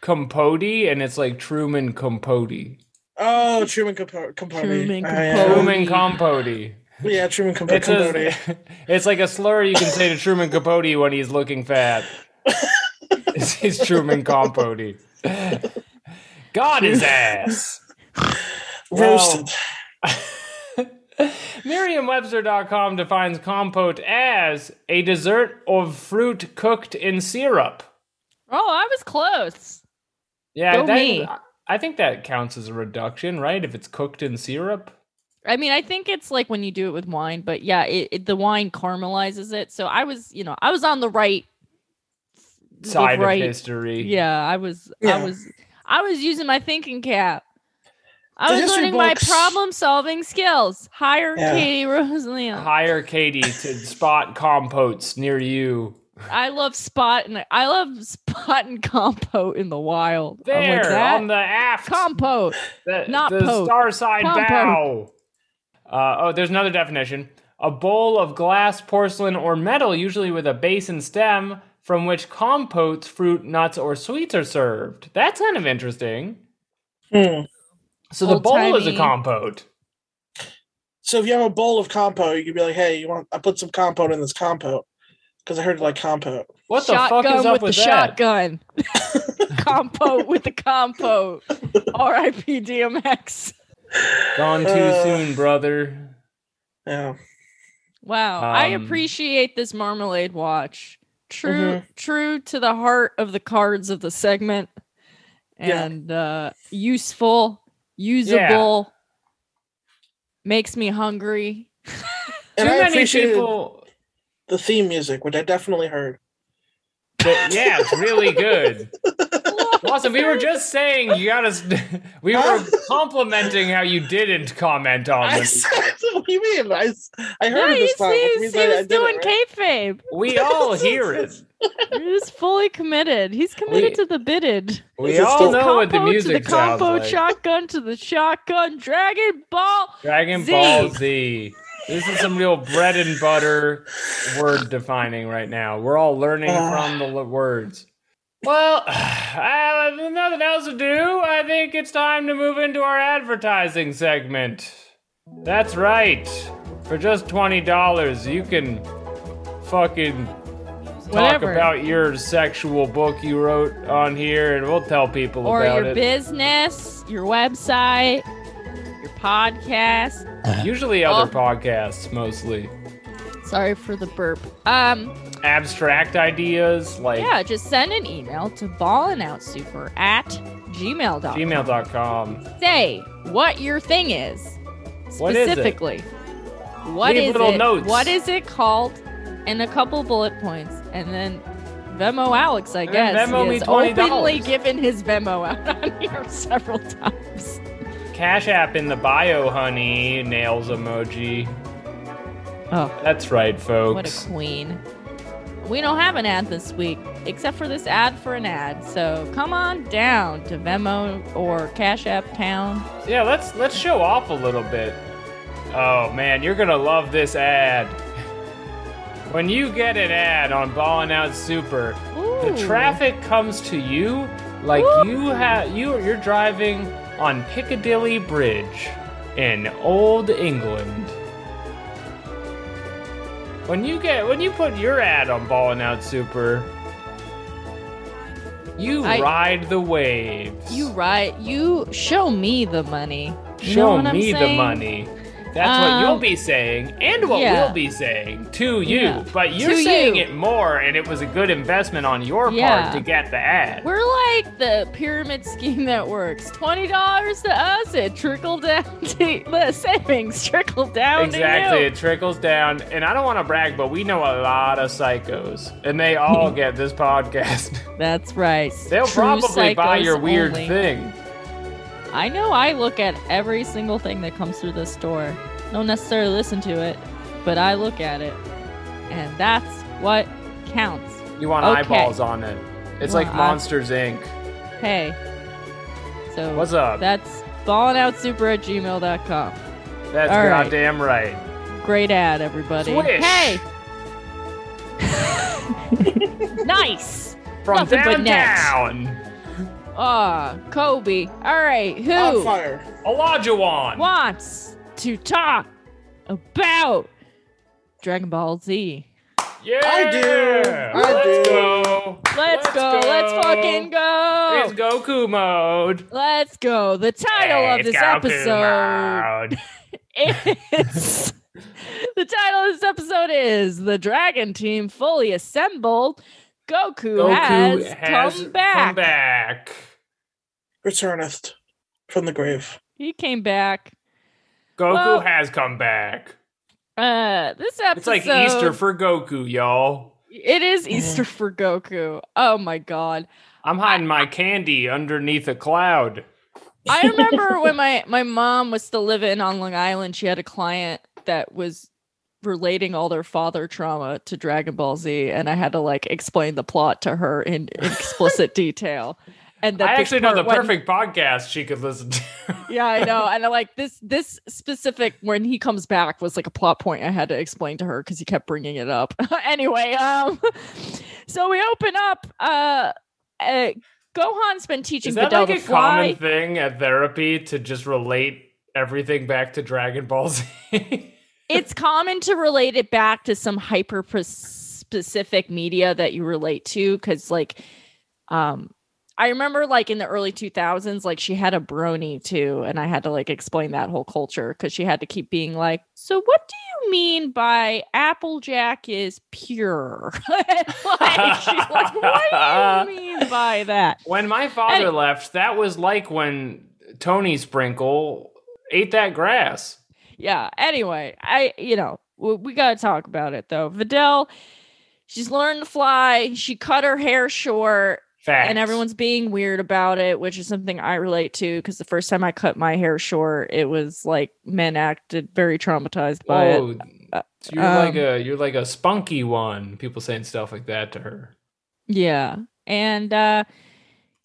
Compote. Compote, and it's like Truman Compote. Oh, Truman Compo- Compote. Truman Oh, yeah. Compote. Truman Compote. Yeah, Truman Compo- It's, Compote. a, it's like a slur you can say to Truman Capote when he's looking fat. It's, it's Truman Compote. God his ass. Roasted. Merriam-Webster.com defines compote as a dessert of fruit cooked in syrup. Oh, I was close. Yeah, Go that- me. I think that counts as a reduction, right? If it's cooked in syrup. I mean, I think it's like when you do it with wine, but yeah, it, it the wine caramelizes it. So I was, you know, I was on the right the Side right- of history. Yeah, I was Yeah. I was I was using my thinking cap. I The was history learning my problem solving skills. Hire Yeah. Katie Rosalia. Hire Katie to spot compotes near you. I love spot and I love spot and compote in the wild. There like that. on the aft. compote. the, not the pote. star side Compote. bow. Uh, oh, there's another definition. A bowl of glass, porcelain, or metal, usually with a base and stem, from which compotes, fruit, nuts, or sweets are served. That's kind of interesting. Hmm. So the bowl is a compote. So if you have a bowl of compote, you could be like, "Hey, you want? I put some compote in this compote because I heard like compote." What the shotgun fuck is up with, with, the that? shotgun. compote with the compote. R.I.P. DMX. Gone too Uh, soon, brother. Yeah. Wow, I Um, appreciate this marmalade watch. True, Mm-hmm. true to the heart of the cards of the segment, Yeah. and uh, useful, usable. Makes me hungry. And too I many appreciated people. The theme music, which I definitely heard. But yeah, it's really good. Awesome. We were just saying you gotta. St- we were complimenting how you didn't comment on I this. said, what do you mean? I heard No, it this time. which he, means he I- I was did it, doing right? kayfabe. We all hear it. He's fully committed. He's committed We- to the bidded. We Is all still- know what the Compo music to the sounds combo like. shotgun to the shotgun Dragon Ball. Dragon Z. Ball Z. This is some real bread and butter word defining right now. We're all learning ah. from the words. Well, I have uh, nothing else to do. I think it's time to move into our advertising segment. That's right. For just $20, you can fucking talk Whatever. about your sexual book you wrote on here, and we'll tell people or about your it. business, your website, your podcast. Usually other Oh. podcasts, mostly. Sorry for the burp. Um, abstract ideas like yeah, just send an email to ballandoutsuper at gmail.com. gmail.com. Say what your thing is. Specifically. What is it? Specifically. What Leave is little it? notes. What is it called? And a couple bullet points. And then Venmo Alex, I And guess. Venmo he me has $20. openly given his Venmo out on here several times. Cash App in the bio, honey. Nails emoji. Oh, That's right, folks. what a queen. We don't have an ad this week, except for this ad for an ad. So come on down to Venmo or Cash App Town. Yeah, let's let's show off a little bit. Oh man, you're gonna love this ad. When you get an ad on Ballin' Out Super, the traffic comes to you like you have you you're driving on Piccadilly Bridge in old England. When you get when you put your ad on Ballin' Out Super, you I- ride the waves. You ride. You show me the money. You show me the money. That's what Um, you'll be saying, and what yeah. we'll be saying to you. Yeah. But you're To saying you. it more, and it was a good investment on your Yeah. part to get the ad. We're like the pyramid scheme that works. Twenty dollars to us, it trickled down to the savings trickled down Exactly, to you. it trickles down, and I don't want to brag, but we know a lot of psychos, and they all get this podcast. That's right. They'll True probably buy your weird only. thing. I know. I look at every single thing that comes through this store. Don't necessarily listen to it, but I look at it, and that's what counts. You want Okay. eyeballs on it. It's Well, like I- Monsters Inc. Hey. So What's up? That's ballingoutsuper at gmail.com. That's all right. goddamn right. Great ad, everybody. Swish. Hey! nice! From Nothing but net. downtown, Ah, Kobe. All right, On who fire. Olajuwon. wants to talk about Dragon Ball Z? Yeah, I do. I Let's do. go. Let's, go. Let's fucking go. It's Goku mode. Let's go. The title Hey, of this Goku episode mode. is the title of this episode is The Dragon Team Fully Assembled. Goku, Goku has, has come back. Come back. Returneth from the grave. He came back. Goku Well- has come back. Uh this episode It's like Easter for Goku, y'all. It is Easter for Goku. Oh my god. I'm hiding my candy underneath a cloud. I remember when my my mom was still living on Long Island, she had a client that was relating all their father trauma to Dragon Ball Z, and I had to like explain the plot to her in explicit detail. And that I actually know the part when- perfect podcast she could listen to. yeah, I know. And I like this this specific when he comes back was like a plot point I had to explain to her because he kept bringing it up. anyway, um, so we open up. Uh, uh, Gohan's been teaching Is that Videl like to a fly. common thing at therapy to just relate everything back to Dragon Ball Z? It's common to relate it back to some hyper specific media that you relate to because like um i remember like in the early 2000s like she had a brony too and i had to like explain that whole culture because she had to keep being like so what do you mean by applejack is pure And, like she's like what do you mean by that when my father Any- left, that was like when Tony Sprinkle ate that grass. Yeah anyway i you know we, we gotta talk about it though videl she's learned to fly she cut her hair short Facts. and everyone's being weird about it which is something i relate to because the first time i cut my hair short it was like men acted very traumatized by it Whoa, Uh, so you're like um, a you're like a spunky one. People saying stuff like that to her. Yeah. And uh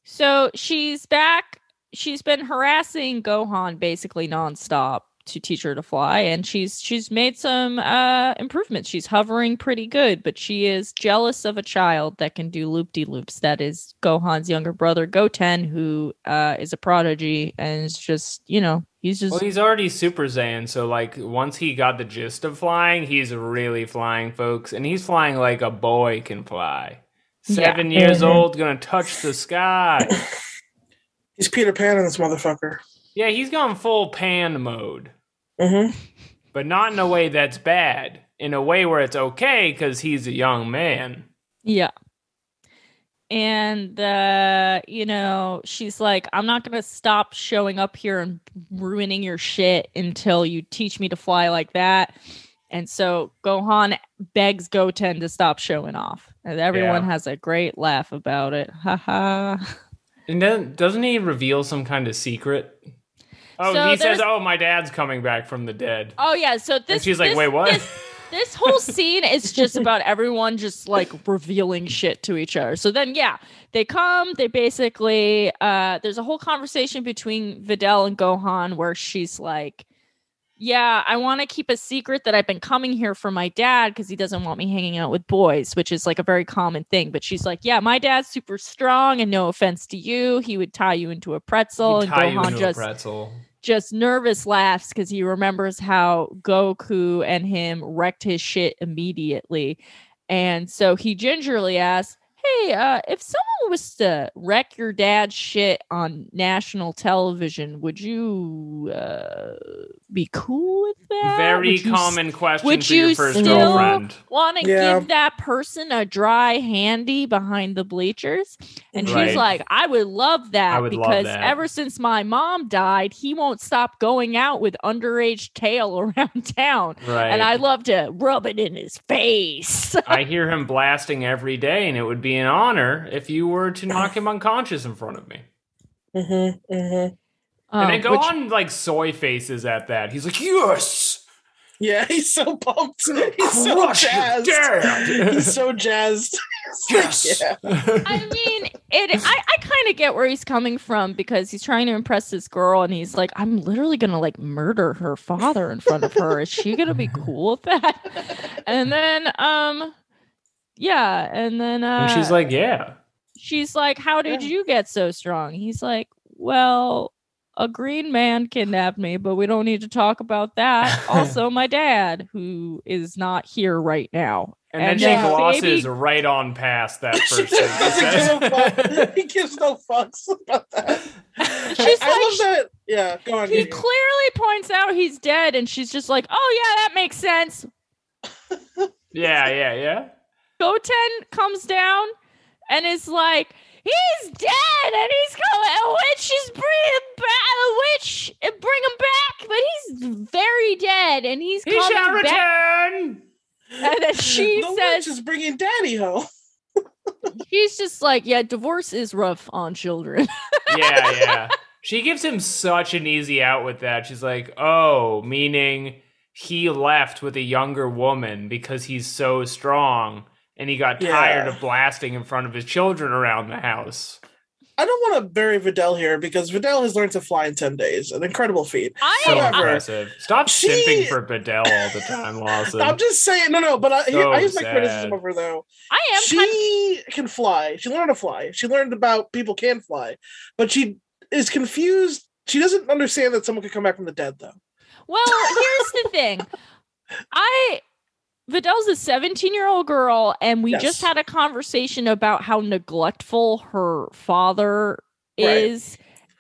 so she's back. She's been harassing Gohan basically nonstop to teach her to fly and she's she's made some uh improvements. She's hovering pretty good, but she is jealous of a child that can do loop-de-loops. That is Gohan's younger brother Goten who uh is a prodigy and is just, you know, he's just Well, he's already Super Saiyan, so like once he got the gist of flying, he's really flying, folks, and he's flying like a boy can fly. Yeah. Seven years Mhm. old, gonna touch the sky. He's Peter Pan in this motherfucker. Yeah, he's gone full pan mode, Mm-hmm. but not in a way that's bad. In a way where it's okay because he's a young man. Yeah. And uh, you know, she's like, I'm not gonna stop showing up here and ruining your shit until you teach me to fly like that. And so Gohan begs Goten to stop showing off. And everyone Yeah. has a great laugh about it. Ha ha. And then doesn't he reveal some kind of secret? Oh, So he says, "Oh, my dad's coming back from the dead." Oh yeah, so this and she's like, this- "Wait, what?" This, this whole scene is just about everyone just like revealing shit to each other. So then yeah, they come, they basically uh there's a whole conversation between Videl and Gohan where she's like yeah, I want to keep a secret that I've been coming here for my dad because he doesn't want me hanging out with boys, which is like a very common thing. But she's like, yeah, my dad's super strong, and no offense to you, he would tie you into a pretzel, He'd and Gohan just pretzel. Just nervous laughs because he remembers how Goku and him wrecked his shit immediately. And so he gingerly asks, Hey, uh, if someone was to wreck your dad's shit on national television, would you uh, be cool with that? Very Would you common question would for your you first still- girlfriend. want to Yeah. give that person a dry handy behind the bleachers and Right. she's like i would love that I would love because that. ever since my mom died he won't stop going out with underage tail around town Right. and i love to rub it in his face I hear him blasting every day, and it would be an honor if you were to knock him unconscious in front of me. Mm-hmm, mm-hmm. And Um, then go which- on like soy faces at that. He's like, "Yes, Yeah, he's so pumped. He's so jazzed. He's so jazzed. yes." Yeah. I mean, it. I, I kind of get where he's coming from because he's trying to impress this girl, and he's like, "I'm literally gonna like murder her father in front of her. Is she gonna be cool with that?" And then, um, yeah, and then, uh, And she's like, "Yeah." she's like, "How did Yeah. you get so strong?" He's like, "Well." A green man kidnapped me, but we don't need to talk about that. Also, my dad, who is not here right now. And, then she then glosses baby- right on past that She just doesn't give a fuck. He gives no fucks about that. She's I, I like, love that. Yeah, go on. he Gigi. clearly points out he's dead, and she's just like, "Oh yeah, that makes sense." yeah, yeah, yeah. Goten comes down and is like, "He's dead, and he's coming. A witch is bringing back a witch, uh, bring him back, but he's very dead, and he's He shall coming back." return. And then she the says, witch is bringing daddy home. "She's just like, yeah, divorce is rough on children." yeah, yeah. She gives him such an easy out with that. She's like, "Oh, meaning he left with a younger woman because he's so strong." And he got Yeah. tired of blasting in front of his children around the house. I don't want to bury Videl here because Videl has learned to fly in 10 days. An incredible feat. I So am. However, impressive. Stop she- simping for Videl all the time, Lawson. I'm just saying, no, no, but I, So I use my criticism of her though. I am. kind of- She can fly. She learned to fly. She learned about people can fly, but she is confused. She doesn't understand that someone could come back from the dead, though. Well, here's the thing. I Videl's a 17 year old girl, and we just had a conversation about how neglectful her father Right. is.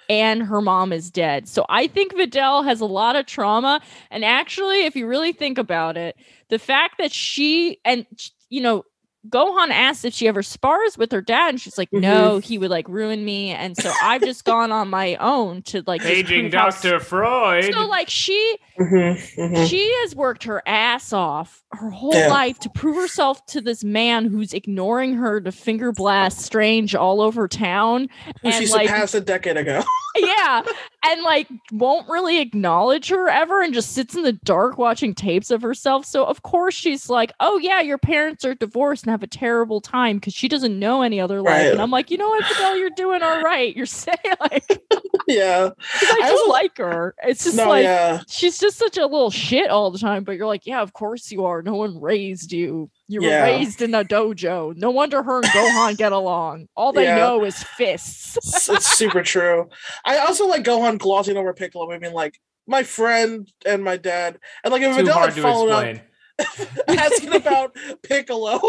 And her mom is dead. So I think Vidal has a lot of trauma. And actually, if you really think about it, the fact that she and, you know, Gohan asks if she ever spars with her dad, and she's like, no, he would like ruin me. And so I've just gone on my own to like aging Paging prove Dr. Freud. so like she Mm-hmm, she has worked her ass off her whole Yeah. life to prove herself to this man who's ignoring her to finger blast strange all over town Who and she like surpassed a decade ago. yeah and like won't really acknowledge her ever and just sits in the dark watching tapes of herself so of course she's like oh yeah your parents are divorced and have a terrible time because she doesn't know any other life Right. and i'm like you know what Videl, you're doing all right you're saying like yeah. i I like her it's just No, like yeah. she's just such a little shit all the time, but you're like, yeah, of course you are. No one raised you. You were raised in a dojo. No wonder her and Gohan get along. All they Yeah. know is fists. It's, it's super true. I also like Gohan glossing over Piccolo. I mean, like, my friend and my dad. And like, if Too Videl hard had to followed up asking about Piccolo,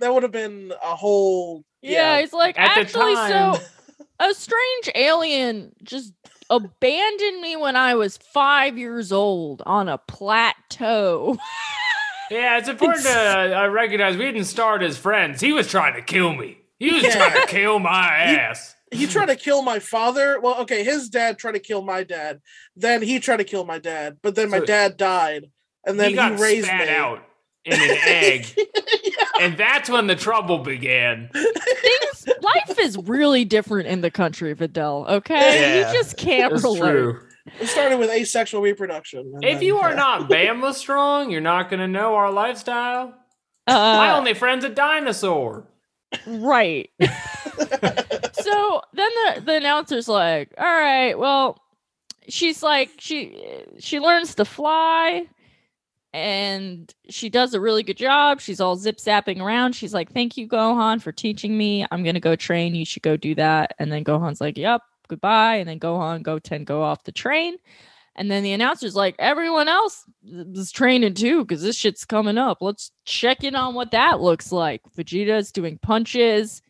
that would have been a whole. Yeah, he's like, At the actually, time- so a strange alien just abandoned me when I was five years old on a plateau. Yeah, it's important to uh, recognize we didn't start as friends. He was trying to kill me. He was Yeah. trying to kill my ass. He tried to kill my father. Well, okay, his dad tried to kill my dad. Then he tried to kill my dad. But then my So- dad died. And then he he, raised spat me. out in an egg, and that's when the trouble began. Things, life is really different in the country, Videl. Okay, Yeah, you just can't That's relate. true. It started with asexual reproduction. If then- you are yeah. not Bama strong, you're not going to know our lifestyle. My Uh, only friend's a dinosaur. Right. so then the, the announcer's like, all right, well, she's like she she learns to fly and she does a really good job. She's all zip zapping around. She's like, "Thank you, Gohan, for teaching me. I'm gonna go train. You should go do that." And then Gohan's like, "Yep, goodbye." And then Gohan, Goten go off the train. And then the announcer's like, "Everyone else is training too, because this shit's coming up. Let's check in on what that looks like." Vegeta's doing punches.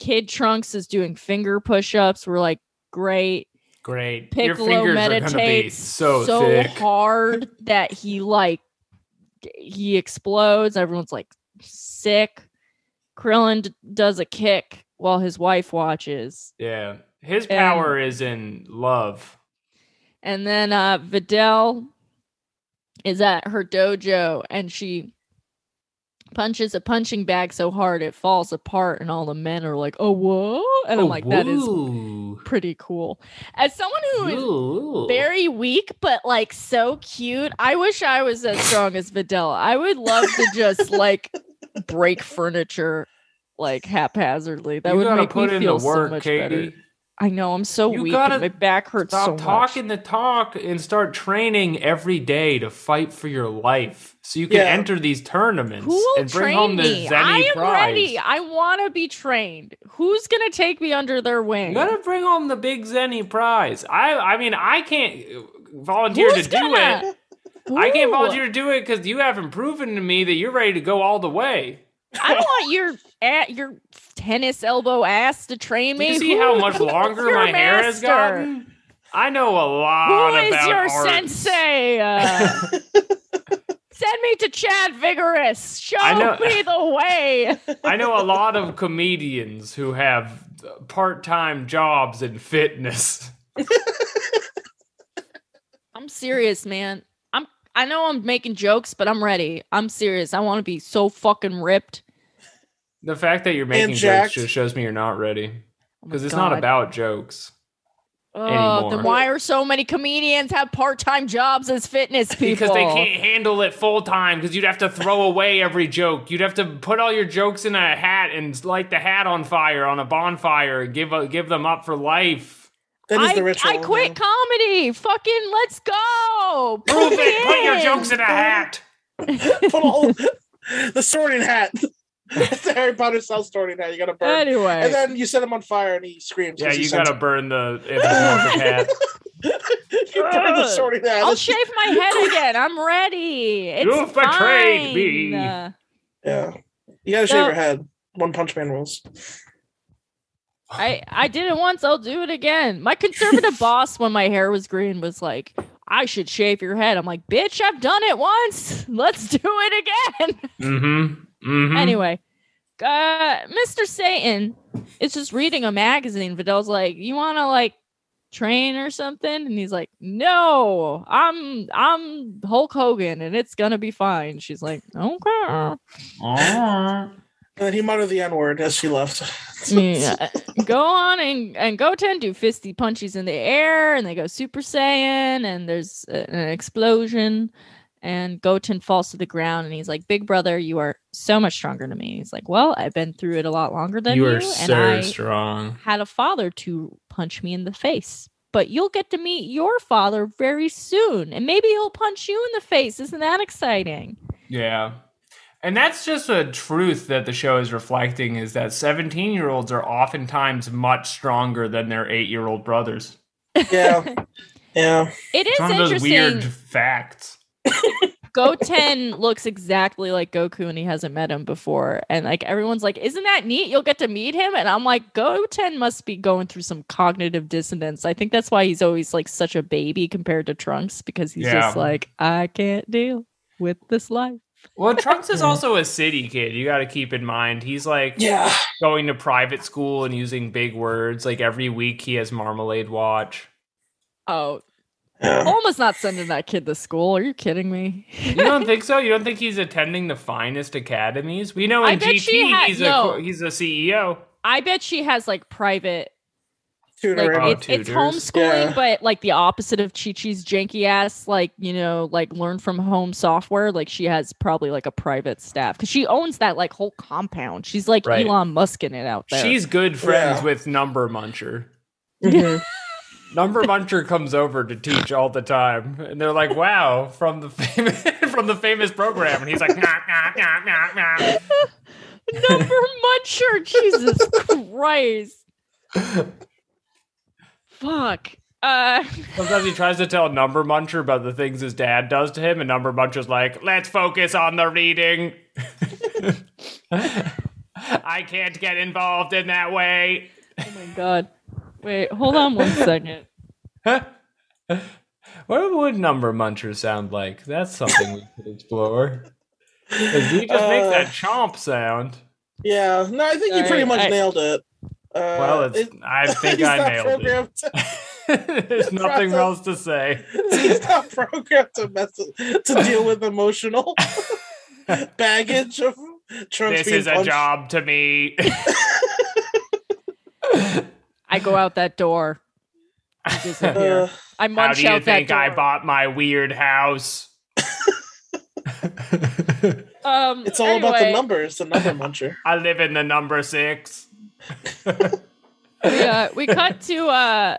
Kid Trunks is doing finger push-ups. We're like, "Great." Great. Your Piccolo fingers are be meditates so, so hard that he like he explodes. Everyone's like sick. Krillin d- does a kick while his wife watches, Yeah. His And- power is in love. and then uh Videl is at her dojo, and she punches a punching bag so hard it falls apart, and all the men are like, "Oh, whoa." And I'm Oh, like, "That is pretty cool." As someone who is Ooh. very weak, but like so cute. I wish I was as strong as Videl. I would love to just like break furniture like haphazardly. That you would make put me in feel the work, so much Katie. better. I know I'm so You weak. gotta and my back hurts Stop so much. talking the talk and start training every day to fight for your life, so you can Yeah. enter these tournaments Who will and bring train home the me? Zeni I am prize. ready. I want to be trained. Who's gonna take me under their wing? You gotta bring home the big Zeni prize. I, I mean, I can't volunteer Who's to do gonna? it. I can't volunteer to do it because you haven't proven to me that you're ready to go all the way. I don't want your at your tennis elbow ass to train Do me. you see Who- how much longer your my hair has master? gotten? I know a lot Who is about your arts. sensei? Uh, send me to Chad Vigorous. Show I know- me the way. I know a lot of comedians who have part-time jobs in fitness. I'm serious, man. I'm. Know I'm making jokes, but I'm ready. I'm serious. I want to be so fucking ripped. The fact that you're making jokes just shows me you're not ready Oh my because it's not about jokes. Oh, anymore. then why are so many comedians have part-time jobs as fitness people? Because they can't handle it full time. Because you'd have to throw away every joke. You'd have to put all your jokes in a hat and light the hat on fire on a bonfire. and Give a, give them up for life. That is I, the ritual. I quit man. comedy. Fucking let's go. Prove Put it. Put your jokes in a hat. Put all the sorting hat. It's the Harry Potter style sorting hat. You gotta burn. Anyway, And then you set him on fire and he screams. Yeah, you gotta burn the anthropomorphic hat. you burn the sorting hat. I'll shave my head again. I'm ready. It's You've betrayed fine. me. Uh, yeah. You gotta shave your head. One Punch Man rules. I I did it once. I'll do it again. My conservative boss, when my hair was green, was like, "I should shave your head." I'm like, "Bitch, I've done it once. Let's do it again." Mm-hmm. Mm-hmm. Anyway, uh, Mr. Satan is just reading a magazine. Videl's like, "You want to like train or something?" And he's like, "No, I'm I'm Hulk Hogan, and it's gonna be fine." She's like, "Okay." And then he muttered the N word as she left. Yeah. Uh, go on and and Goten do fisty punches in the air, and they go Super Saiyan, and there's a- an explosion, and Goten falls to the ground, and he's like, "Big brother, you are so much stronger than me." He's like, "Well, I've been through it a lot longer than You you, are and I strong. had a father to punch me in the face." But you'll get to meet your father very soon, and maybe he'll punch you in the face. Isn't that exciting? Yeah. And that's just a truth that the show is reflecting is that 17 year olds are oftentimes much stronger than their eight year old brothers. Yeah. Yeah. It is It's one of those interesting. weird facts. Goten looks exactly like Goku and he hasn't met him before. And like everyone's like, Isn't that neat? You'll get to meet him. And I'm like, Goten must be going through some cognitive dissonance. I think that's why he's always like such a baby compared to Trunks, because he's Yeah. just like, I can't deal with this life. Well, Trunks is also a city kid. You got to keep in mind. He's like Yeah. going to private school and using big words. Like every week he has Marmalade Watch. Oh, Yeah. Bulma's not sending that kid to school. Are you kidding me? You don't think so? You don't think he's attending the finest academies? We know I in bet GT she ha- he's no. a he's a CEO. I bet she has like private like Tutoring. Oh, it's, it's homeschooling, Yeah. but like the opposite of Chi Chi's janky ass, like you know, like learn from home software. Like she has probably like a private staff because she owns that like whole compound. She's like Right. Elon Musk in it out there. She's good friends Yeah. with Number Muncher. Mhm. Number Muncher comes over to teach all the time, and they're like, "Wow, from the famous from the famous program," and he's like, nah, nah, nah, nah, nah. Number muncher, Jesus Christ. Fuck. Uh Sometimes he tries to tell Number Muncher about the things his dad does to him, and Number Muncher's like, "Let's focus on the reading." I can't get involved in that way. oh my god. Wait, hold on one second. What would Number Muncher sound like? That's something we could explore. 'Cause he just makes Uh, that chomp sound. Yeah, no, I think you pretty Alright, much I- nailed it. Uh, Well, it's, it- I think I not nailed it. programmed to- There's nothing process. else to say. he's not programmed to mess to deal with emotional baggage of Trunks This being is a job to me. I go out that door. I disappear. Uh, I How do you out think I bought my weird house? Um, it's all about the numbers, the number muncher. I live in the number six. We, uh, we cut to uh,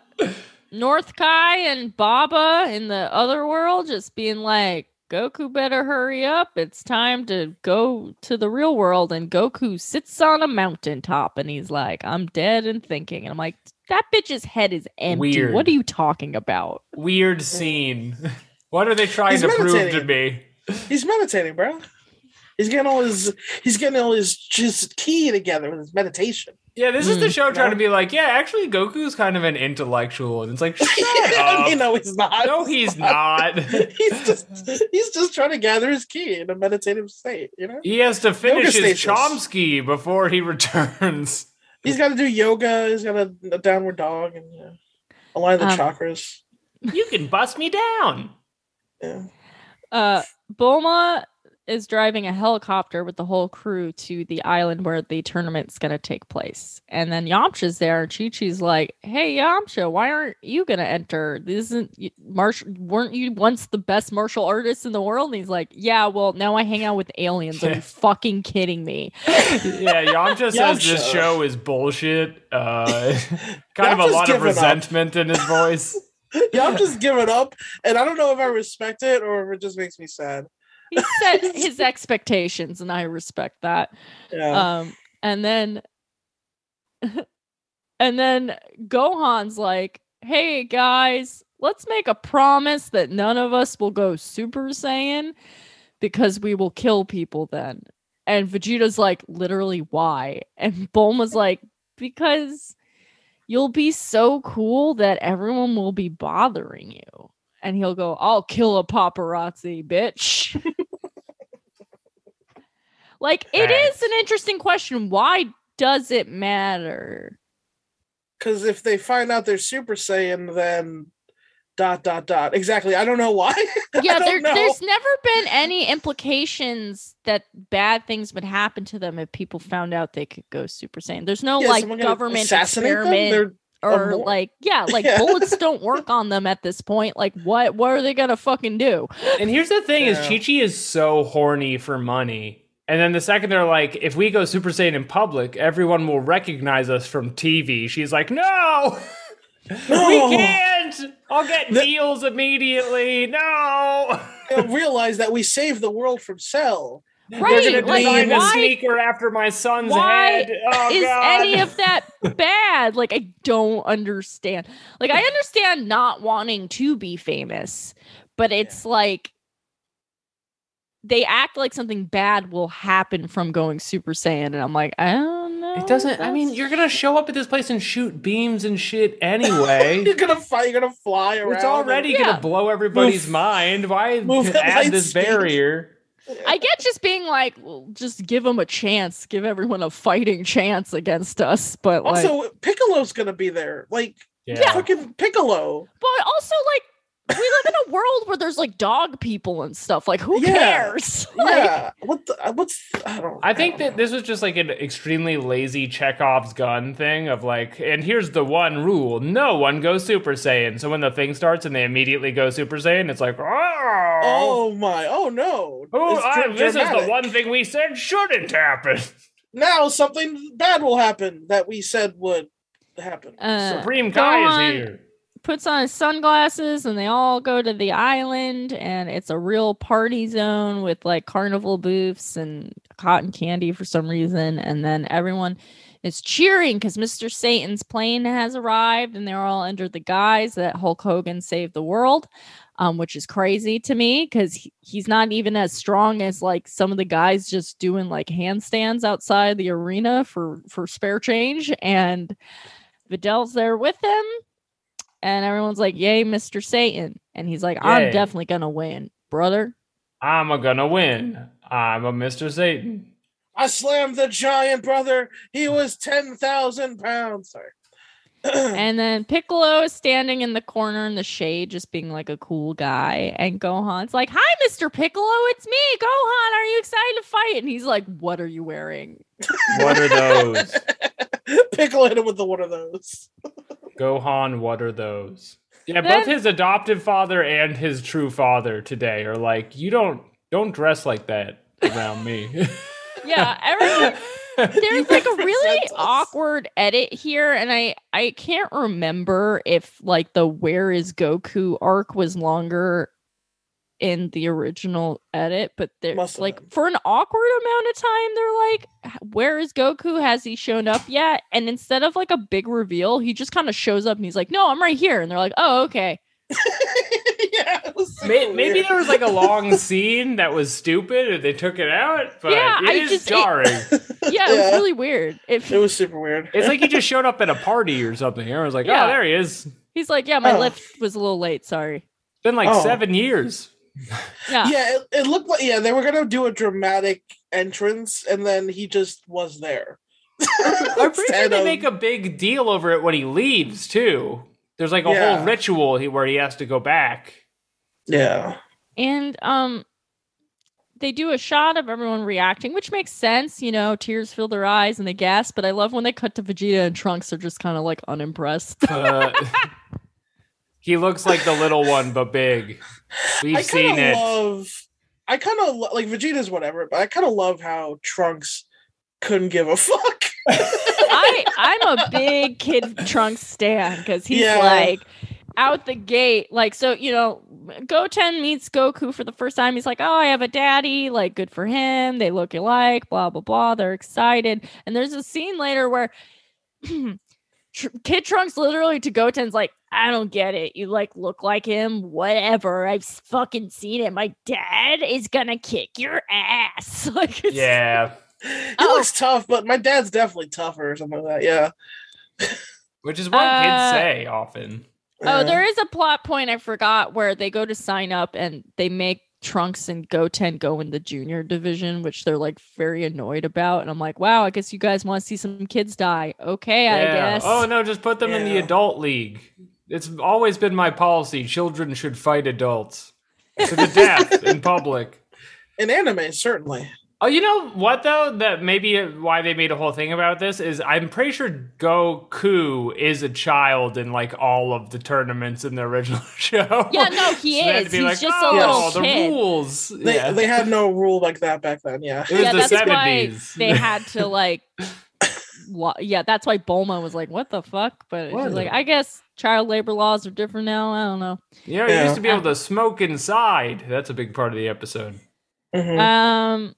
North Kai and Baba in the other world just being like, Goku better hurry up. It's time to go to the real world. And Goku sits on a mountaintop and he's like, I'm dead and thinking. And I'm like, that bitch's head is empty. Weird. What are you talking about? Weird scene. What are they trying He's to prove to meditating. me? He's meditating, bro. He's getting all his he's getting all his just ki together with his meditation. Yeah, this is the Mm, show trying no. to be like, yeah, actually, Goku's kind of an intellectual, and it's like, shut up. mean, no, he's not. no, he's not. he's just he's just trying to gather his ki in a meditative state. You know, He has to finish his stasis. Chomsky before he returns. he's got to do yoga. He's got a, a downward dog and you know, align the Um, chakras. You can bust me down. Yeah. Uh, Bulma is driving a helicopter with the whole crew to the island where the tournament's going to take place. And then Yamcha's there, and Chi Chi's like, Hey, Yamcha, why aren't you going to enter? This isn't y- martial. Weren't you once the best martial artist in the world? And he's like, Yeah, well, now I hang out with aliens. Are you fucking kidding me? Yeah, Yamcha says this show is bullshit. Uh, kind of a lot of given up. resentment in his voice. Yeah, I'm just giving up, and I don't know if I respect it or if it just makes me sad. He set his expectations, and I respect that. Yeah. Um, and then, and then Gohan's like, "Hey guys, let's make a promise that none of us will go Super Saiyan because we will kill people then." And Vegeta's like, "Literally, why?" And Bulma's like, "Because you'll be so cool that everyone will be bothering you." And he'll go, "I'll kill a paparazzi, bitch." like it is Facts. an interesting question. Why does it matter? Because if they find out they're Super Saiyan, then dot dot dot. Exactly. I don't know why. Yeah, there, know. there's never been any implications that bad things would happen to them if people found out they could go Super Saiyan. There's no Yeah, like government assassinate them? experiment or more. like yeah, like Yeah. bullets don't work on them at this point. Like what what are they gonna fucking do? And here's the thing: is Yeah. Chi Chi is so horny for money. And then the second they're like, if we go Super Saiyan in public, everyone will recognize us from TV. She's like, no, No. we can't. I'll get The- deals immediately. No. They realize that we saved the world from Cell. Right, They're gonna like design a why sneaker after my son's why head. Oh, is God. any of that bad? Like I don't understand. Like I understand not wanting to be famous, but it's like they act like something bad will happen from going Super Saiyan, and I'm like, I don't know. It doesn't. I mean, you're gonna show up at this place and shoot beams and shit anyway. You're gonna fight. You're gonna fly around. it's already Yeah. gonna blow everybody's Move- mind. Why move add this speed. barrier? I get just being like, well, just give them a chance, give everyone a fighting chance against us, but like, Also, Piccolo's gonna be there. Like Yeah. fucking Piccolo. but also like. We live in a world where there's like dog people and stuff. Like, who Yeah. cares? Like, Yeah. What? The, uh, what's? I don't. I think don't that this was just like an extremely lazy Chekhov's gun thing of like, and here's the one rule: no one goes Super Saiyan. So when the thing starts and they immediately go Super Saiyan, it's like, oh, Oh my! Oh no! oh, I- this is the one thing we said shouldn't happen. Now something bad will happen that we said would happen. Uh, Supreme Kai Gohan- is here. Puts on his sunglasses and they all go to the island and it's a real party zone with like carnival booths and cotton candy for some reason and then everyone is cheering because Mr. Satan's plane has arrived and they're all under the guise that Hulk Hogan saved the world. Um, which is crazy to me because he, he's not even as strong as like some of the guys just doing like handstands outside the arena for for spare change and Videl's there with him and everyone's like yay Mr. Satan and he's like I'm Yay. definitely gonna win brother I'm a gonna win. I'm a Mr. Satan. I slammed the giant brother. He was 10,000 pounds. Sorry. and then Piccolo is standing in the corner in the shade, just being like a cool guy. And Gohan's like, Hi, Mr. Piccolo, it's me, Gohan. Are you excited to fight? And he's like, What are you wearing? What are those? Piccolo hit him with the one of those. Gohan, what are those? Yeah, Then- both his adoptive father and his true father today are like, you don't don't dress like that around me. Yeah, everyone there's like a really awkward edit here, and I I can't remember if like the Where is Goku arc was longer in the original edit, but there's Must like for an awkward amount of time, they're like, "Where is Goku? Has he shown up yet?" And instead of like a big reveal, he just kind of shows up and he's like, "No, I'm right here," and they're like, "Oh, okay." yeah, it was super May- Maybe there was like a long scene that was stupid and they took it out, but Yeah, it I is just- it- jarring. Yeah, it was really weird. If It was super weird. it's like he just showed up at a party or something. Everyone's like, oh, Yeah. oh, there he is. he's like, "Yeah, my Oh. lift was a little late. Sorry." been like Oh. seven years. Yeah. yeah, it, it looked like yeah they were gonna do a dramatic entrance, and then he just was there. I'm pretty sure they of- make a big deal over it when he leaves too. There's like a Yeah. whole ritual he, where he has to go back. yeah. and um they do a shot of everyone reacting which makes sense you know tears fill their eyes and they gasp but i love when they cut to vegeta and trunks are just kind of like unimpressed Uh, he looks like the little one, but big. We've I seen kind it. of love. I kind of lo- like Vegeta's whatever, but I kind of love how Trunks couldn't give a fuck. i i'm a big kid trunks stan because he's Yeah. like out the gate like so you know goten meets goku for the first time he's like oh i have a daddy like good for him they look alike blah blah blah they're excited and there's a scene later where Tr- Kid Trunks literally to Goten's like, I don't get it. You like look like him, whatever. I've fucking seen it. My dad is gonna kick your ass. Like, it's, Yeah. He Oh. looks tough, but my dad's definitely tougher or something like that. Yeah. Which is what Uh, kids say often. Oh, Yeah. there is a plot point I forgot where they go to sign up and they make Trunks and Goten go in the junior division, which they're like very annoyed about. And I'm like, wow, I guess you guys want to see some kids die. Okay, I guess. Oh no, just put them in the adult league. It's always been my policy. Children should fight adults to the death in public. In anime, certainly. Oh, you know what though? That maybe why they made a whole thing about this is I'm pretty sure Goku is a child in like all of the tournaments in the original show. Yeah, no, he So they had to is. He's like, just oh, a little the kid. rules. They yeah. they had no rule like that back then. Yeah. it was yeah, the that's seventies. why they had to like. lo- yeah, that's why Bulma was like, "What the fuck?" But What she's like, "I guess child labor laws are different now." I don't know. Yeah, you Yeah. used to be able to smoke inside. That's a big part of the episode. Mhm. Um.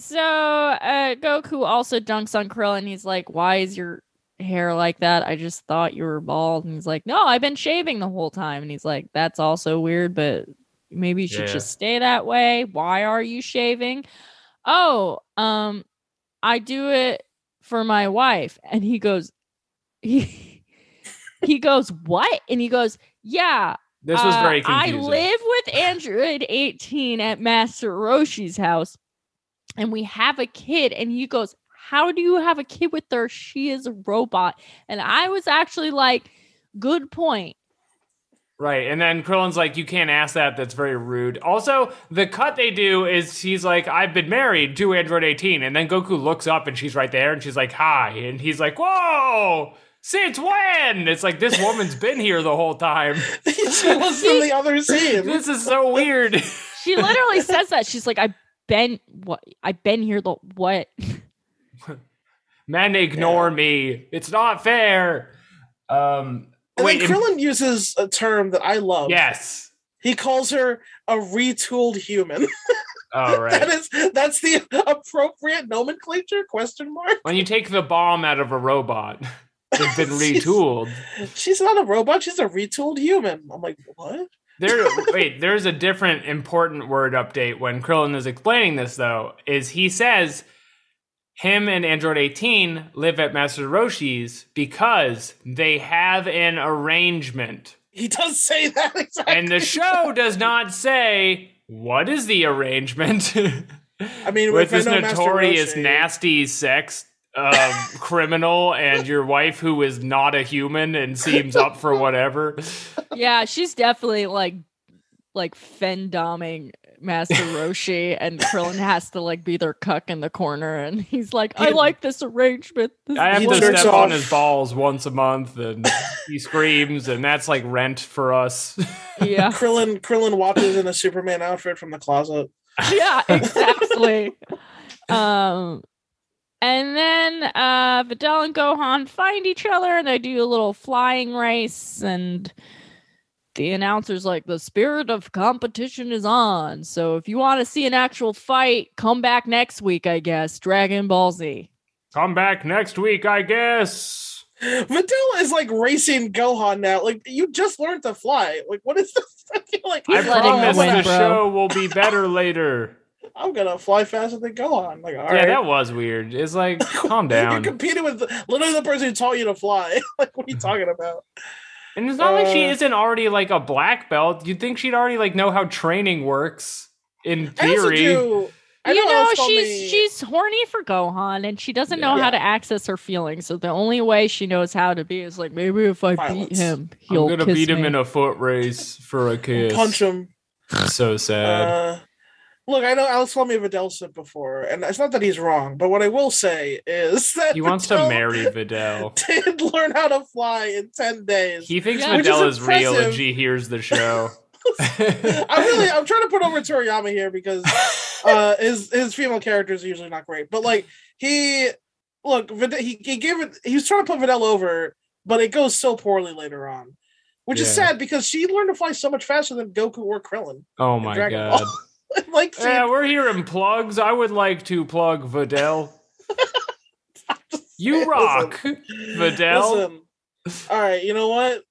So uh, Goku also dunks on Krillin. And he's like, "Why is your hair like that? I just thought you were bald." And he's like, "No, I've been shaving the whole time." And he's like, "That's also weird, but maybe you should Yeah. just stay that way. Why are you shaving?" Oh, um, I do it for my wife. And he goes, he he goes, what? And he goes, yeah, This was uh, very I live with Android 18 at Master Roshi's house, and we have a kid. And he goes, How do you have a kid with her? She is a robot. And I was actually like, Good point. Right, and then Krillin's like, "You can't ask that. That's very rude." Also, the cut they do is he's like, "I've been married to Android 18," and then Goku looks up and she's right there, and she's like, "Hi," and he's like, "Whoa, since when?" It's like this woman's been here the whole time. she was in the other scene. This is so weird. She literally says that. She's like, I've been what I've been here the what? Men ignore me. It's not fair. Um, And Wait, then in- Krillin uses a term that I love. yes. He calls her a retooled human. All that right. is that's the appropriate nomenclature? Question mark. When you take the bomb out of a robot, they've been She's- retooled. She's not a robot. She's a retooled human. I'm like, what? There, wait. There's a different important word update when Krillin is explaining this. Though, is he says him and Android 18 live at Master Roshi's because they have an arrangement, He does say that exactly. and the show does not say what is the arrangement I mean, with this notorious Roshi- nasty sex. Um, criminal and your wife who is not a human and seems up for whatever. Yeah, she's definitely like like fendoming Master Roshi, and Krillin has to like be their cuck in the corner, and he's like, "I He- like this arrangement." This I have He to is jerks step on his balls once a month, and he screams, and that's like rent for us. yeah, Krillin Krillin watches in a Superman outfit from the closet. yeah, exactly. um, and then uh, Videl and Gohan find each other, and they do a little flying race, and the announcer's like, "The spirit of competition is on. So if you want to see an actual fight, come back next week, I guess. Dragon Ball Z." Come back next week, I guess. Videl is like racing Gohan now. Like you just learned to fly. Like what is this? I feel like I He's letting promise the show will be better later. I'm gonna fly faster than Gohan. Like all yeah, right. that was weird. It's like, calm down. You're competing with the, literally the person who taught you to fly. like what are you talking about? And it's not like she Uh, isn't already like a black belt. You'd think she'd already like know how training works in theory. I you know, Alice told she's me- she's horny for Gohan, and she doesn't know Yeah. how to access her feelings. So the only way she knows how to be is like maybe if I beat him, he'll I'm gonna kiss beat him me. in a foot race for a kiss. punch him. So sad. Uh, look, I know Alex told me Videl said before, and it's not that he's wrong, but what I will say is that he wants to marry Videl. Did learn how to fly in ten days. He thinks Yeah. Which is Videl is, real and she hears the show. I'm really I'm trying to put over Toriyama here because uh his his female characters are usually not great. But like he look he, he gave it he was trying to put Videl over, but it goes so poorly later on. Which is sad because she learned to fly so much faster than Goku or Krillin. Oh my god. Ball. like she, Yeah, we're hearing plugs. I would like to plug Videl. You rock, Videl. Listen, all right, you know what?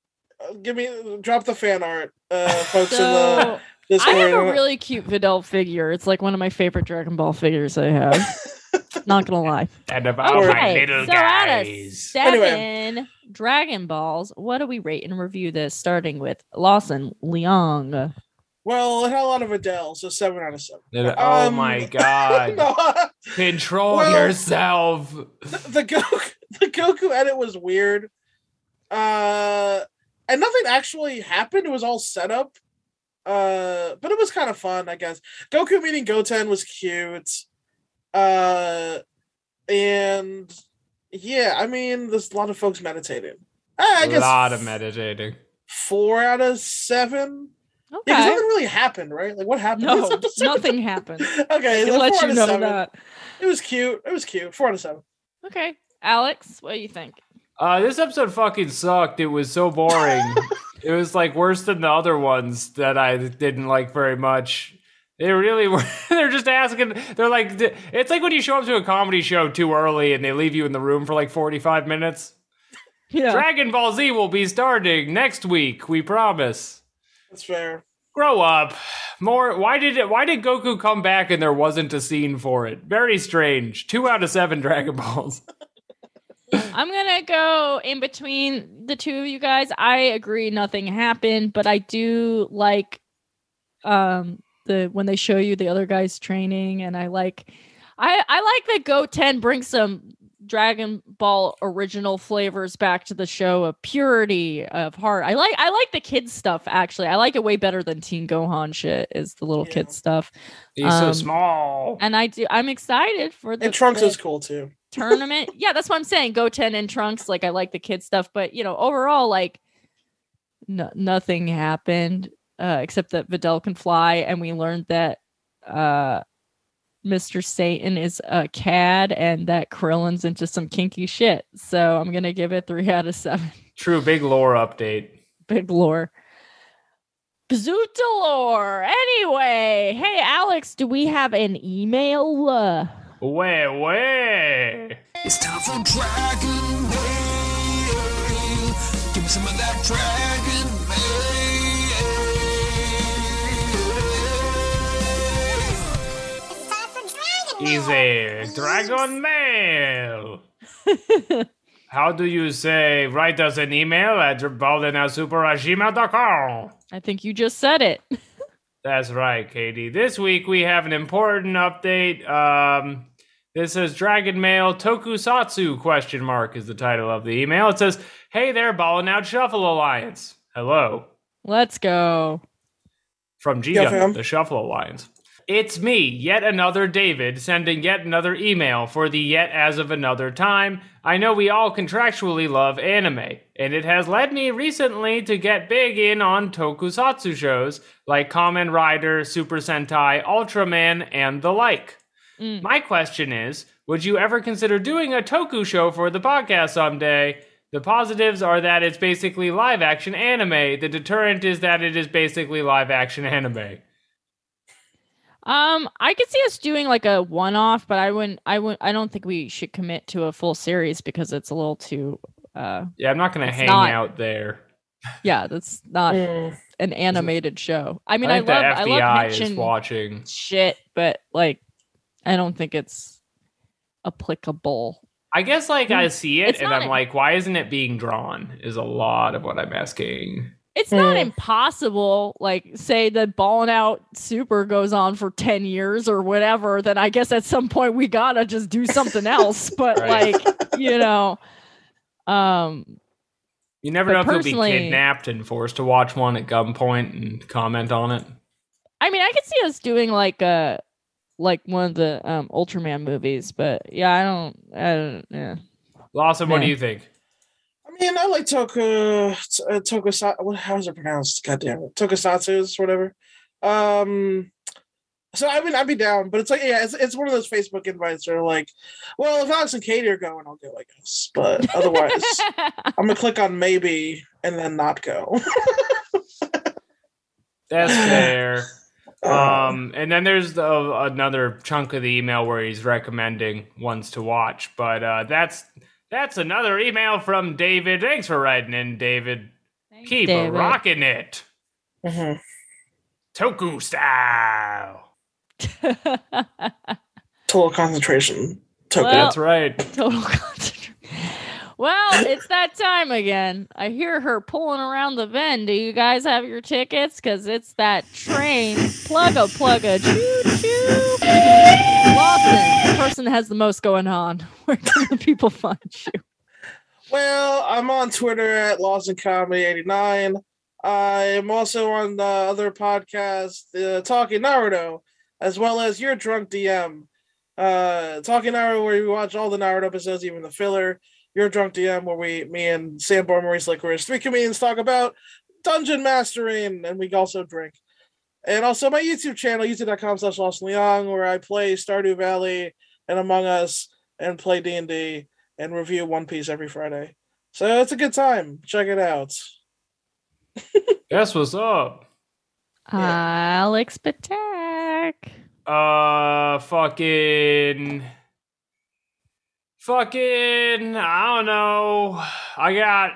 Give me drop the fan art, uh, folks in the Discord. I have a really cute Videl figure. It's like one of my favorite Dragon Ball figures I have. Not gonna lie. And about my Okay, little so out of guys. seven Anyway. Dragon Balls, what do we rate and review this? Starting with Lawson Leong. Well, it had a lot of Videl, so seven out of seven. Oh Um, my god. no, Control Well- yourself. the, the Goku the Goku edit was weird. Uh and nothing actually happened. It was all set up. Uh but it was kind of fun, I guess. Goku meeting Goten was cute. Uh and yeah, I mean there's a lot of folks meditating. Uh, I A guess lot of meditating. four out of seven. Okay. Yeah, 'cause nothing really happened, right? Like what happened? no, this episode? nothing happened. okay, I so let four you know seven. that. It was cute. It was cute. Four out of seven. Okay. Alex, what do you think? Uh, this episode fucking sucked. It was so boring. it was like worse than the other ones that I didn't like very much. They really were. They're just asking. They're like, it's like when you show up to a comedy show too early and they leave you in the room for like 45 minutes. Yeah. Dragon Ball Z will be starting next week. We promise. That's fair. Grow up. More. Why did it? Why did Goku come back and there wasn't a scene for it? Very strange. Two out of seven Dragon Balls. I'm gonna go in between the two of you guys. I agree nothing happened, but I do like um the when they show you the other guys training and I like I I like that Goten brings some Dragon Ball original flavors back to the show of purity of heart. I like I like the kids stuff actually. I like it way better than Teen Gohan shit is the little Yeah. kid stuff. He's so Um, small. And I do I'm excited for the And Trunks the- is cool too. tournament. yeah, that's what I'm saying. Goten and Trunks, like I like the kid stuff, but you know, overall, like no, nothing happened uh, except that Videl can fly, and we learned that uh, Mr. Satan is a cad and that Krillin's into some kinky shit. So I'm gonna give it three out of seven. True, big lore update. Big lore. Bazooka lore. Anyway, hey Alex, do we have an email? Uh, Way, way. It's time for Dragon Mail. a Dragon Mail. How do you say write us an email at baldenasuper@gmail.com? I think you just said it. That's right, Katie. This week we have an important update. Um, this says Dragon Mail Tokusatsu question mark is the title of the email. It says, "Hey there, Ballin' Out Shuffle Alliance. Hello Let's go. from G Yeah, the Shuffle Alliance. It's me, yet another David, sending yet another email for the yet as of another time. I know we all contractually love anime, and it has led me recently to get big in on tokusatsu shows like Kamen Rider, Super Sentai, Ultraman, and the like. Mm. My question is Would you ever consider doing a toku show for the podcast someday? The positives are that it's basically live action anime. The deterrent is that it is basically live action anime. Um, I could see us doing like a one-off, but I wouldn't. I wouldn't. I don't think we should commit to a full series because it's a little too. Uh, Yeah, I'm not going to hang not- out there. yeah, that's not Mm. an animated show. I mean, I, think love. the I love is watching. shit, but like, I don't think it's applicable. I guess like I Mm. see it It's and I'm a- like, why isn't it being drawn? Is a lot of what I'm asking. It's not Mm. impossible. Like, say the balling out super goes on for 10 years or whatever, then I guess at some point we gotta just do something else. But Right. like, you know, um, You never know if you'll be personally- kidnapped and forced to watch one at gunpoint and comment on it. I mean, I could see us doing like a like one of the um Ultraman movies, but yeah, I don't, I don't, yeah. Lawson, what do you think? I mean, I like Toku, uh, Tokusatsu. What, how is it pronounced? God damn it, Tokusatsu's whatever. Um, so I mean, I'd be down, but it's like, yeah, it's, it's one of those Facebook invites that are like, well, if Alex and Katie are going, I'll go, I guess. But otherwise, I'm gonna click on maybe and then not go. That's fair. Um, Um, and then there's the, another chunk of the email where he's recommending ones to watch, but uh, that's that's another email from David. Thanks for writing in, David. Keep David. rocking it, mhm. Toku style. total concentration. Toku. Well- That's right. Total concentration. Well, it's that time again. I hear her pulling around the vent. Do you guys have your tickets? Because it's that train. Plugga, plugga, choo choo. Lawson, the person that has the most going on. Where can the people find you? Well, I'm on Twitter at Lawson Comedy 89. I'm also on the other podcast, uh, Talking Naruto, as well as Your Drunk DM. Uh, Talking Naruto, where we watch all the Naruto episodes, even the filler. Your Drunk DM, where we, me and Sam Bar, Maurice Licorice, three comedians talk about dungeon mastering, and we also drink. And also my YouTube channel, youtube.com slash Lawson Leong, where I play Stardew Valley and Among Us and play D&D and review One Piece every Friday. So it's a good time. Check it out. That's what's up. Alex Patak. Uh, fucking. Fucking. I don't know. I got.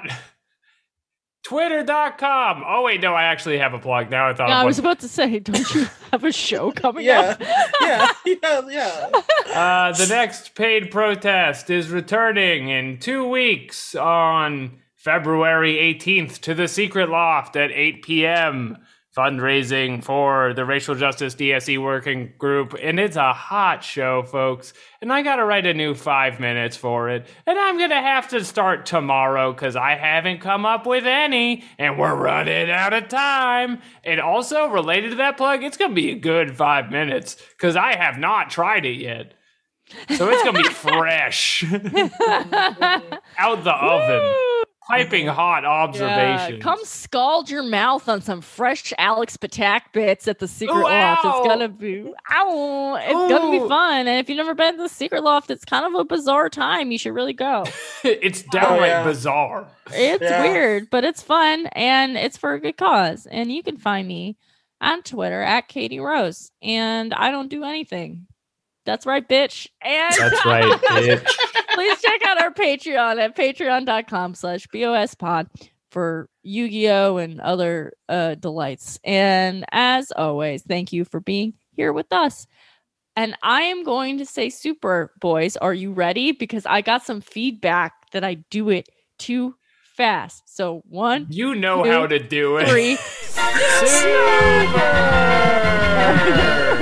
Twitter.com. Oh, wait, no, I actually have a plug now. I thought Yeah, I was about to say, don't you have a show coming Yeah, up? yeah, yeah, yeah. Uh, the next paid protest is returning in two weeks on February 18th to the Secret Loft at 8 p.m. Fundraising for the Racial Justice DSA Working Group. And it's a hot show, folks. And I got to write a new five minutes for it. And I'm going to have to start tomorrow because I haven't come up with any. And we're running out of time. And also, related to that plug, it's going to be a good five minutes because I have not tried it yet. So it's gonna be fresh out the oven. Woo! Piping hot Yeah, observation. come scald your mouth on some fresh Alex Patak bits at the Secret Ooh, Loft. ow. It's gonna be ow! It's gonna be fun. And if you've never been to the Secret Loft, it's kind of a bizarre time. You should really go. it's downright Oh, yeah. bizarre. It's Yeah. weird, but it's fun and it's for a good cause. And you can find me on Twitter at Katie Rose. And I don't do anything. That's right, bitch. And That's right, bitch. Please check out our Patreon at patreon.com slash BOS pod for Yu-Gi-Oh! and other uh, delights. And as always, thank you for being here with us. And I am going to say super boys, are you ready? Because I got some feedback that I do it too fast. So one, You know Two, how to do it. three. Super!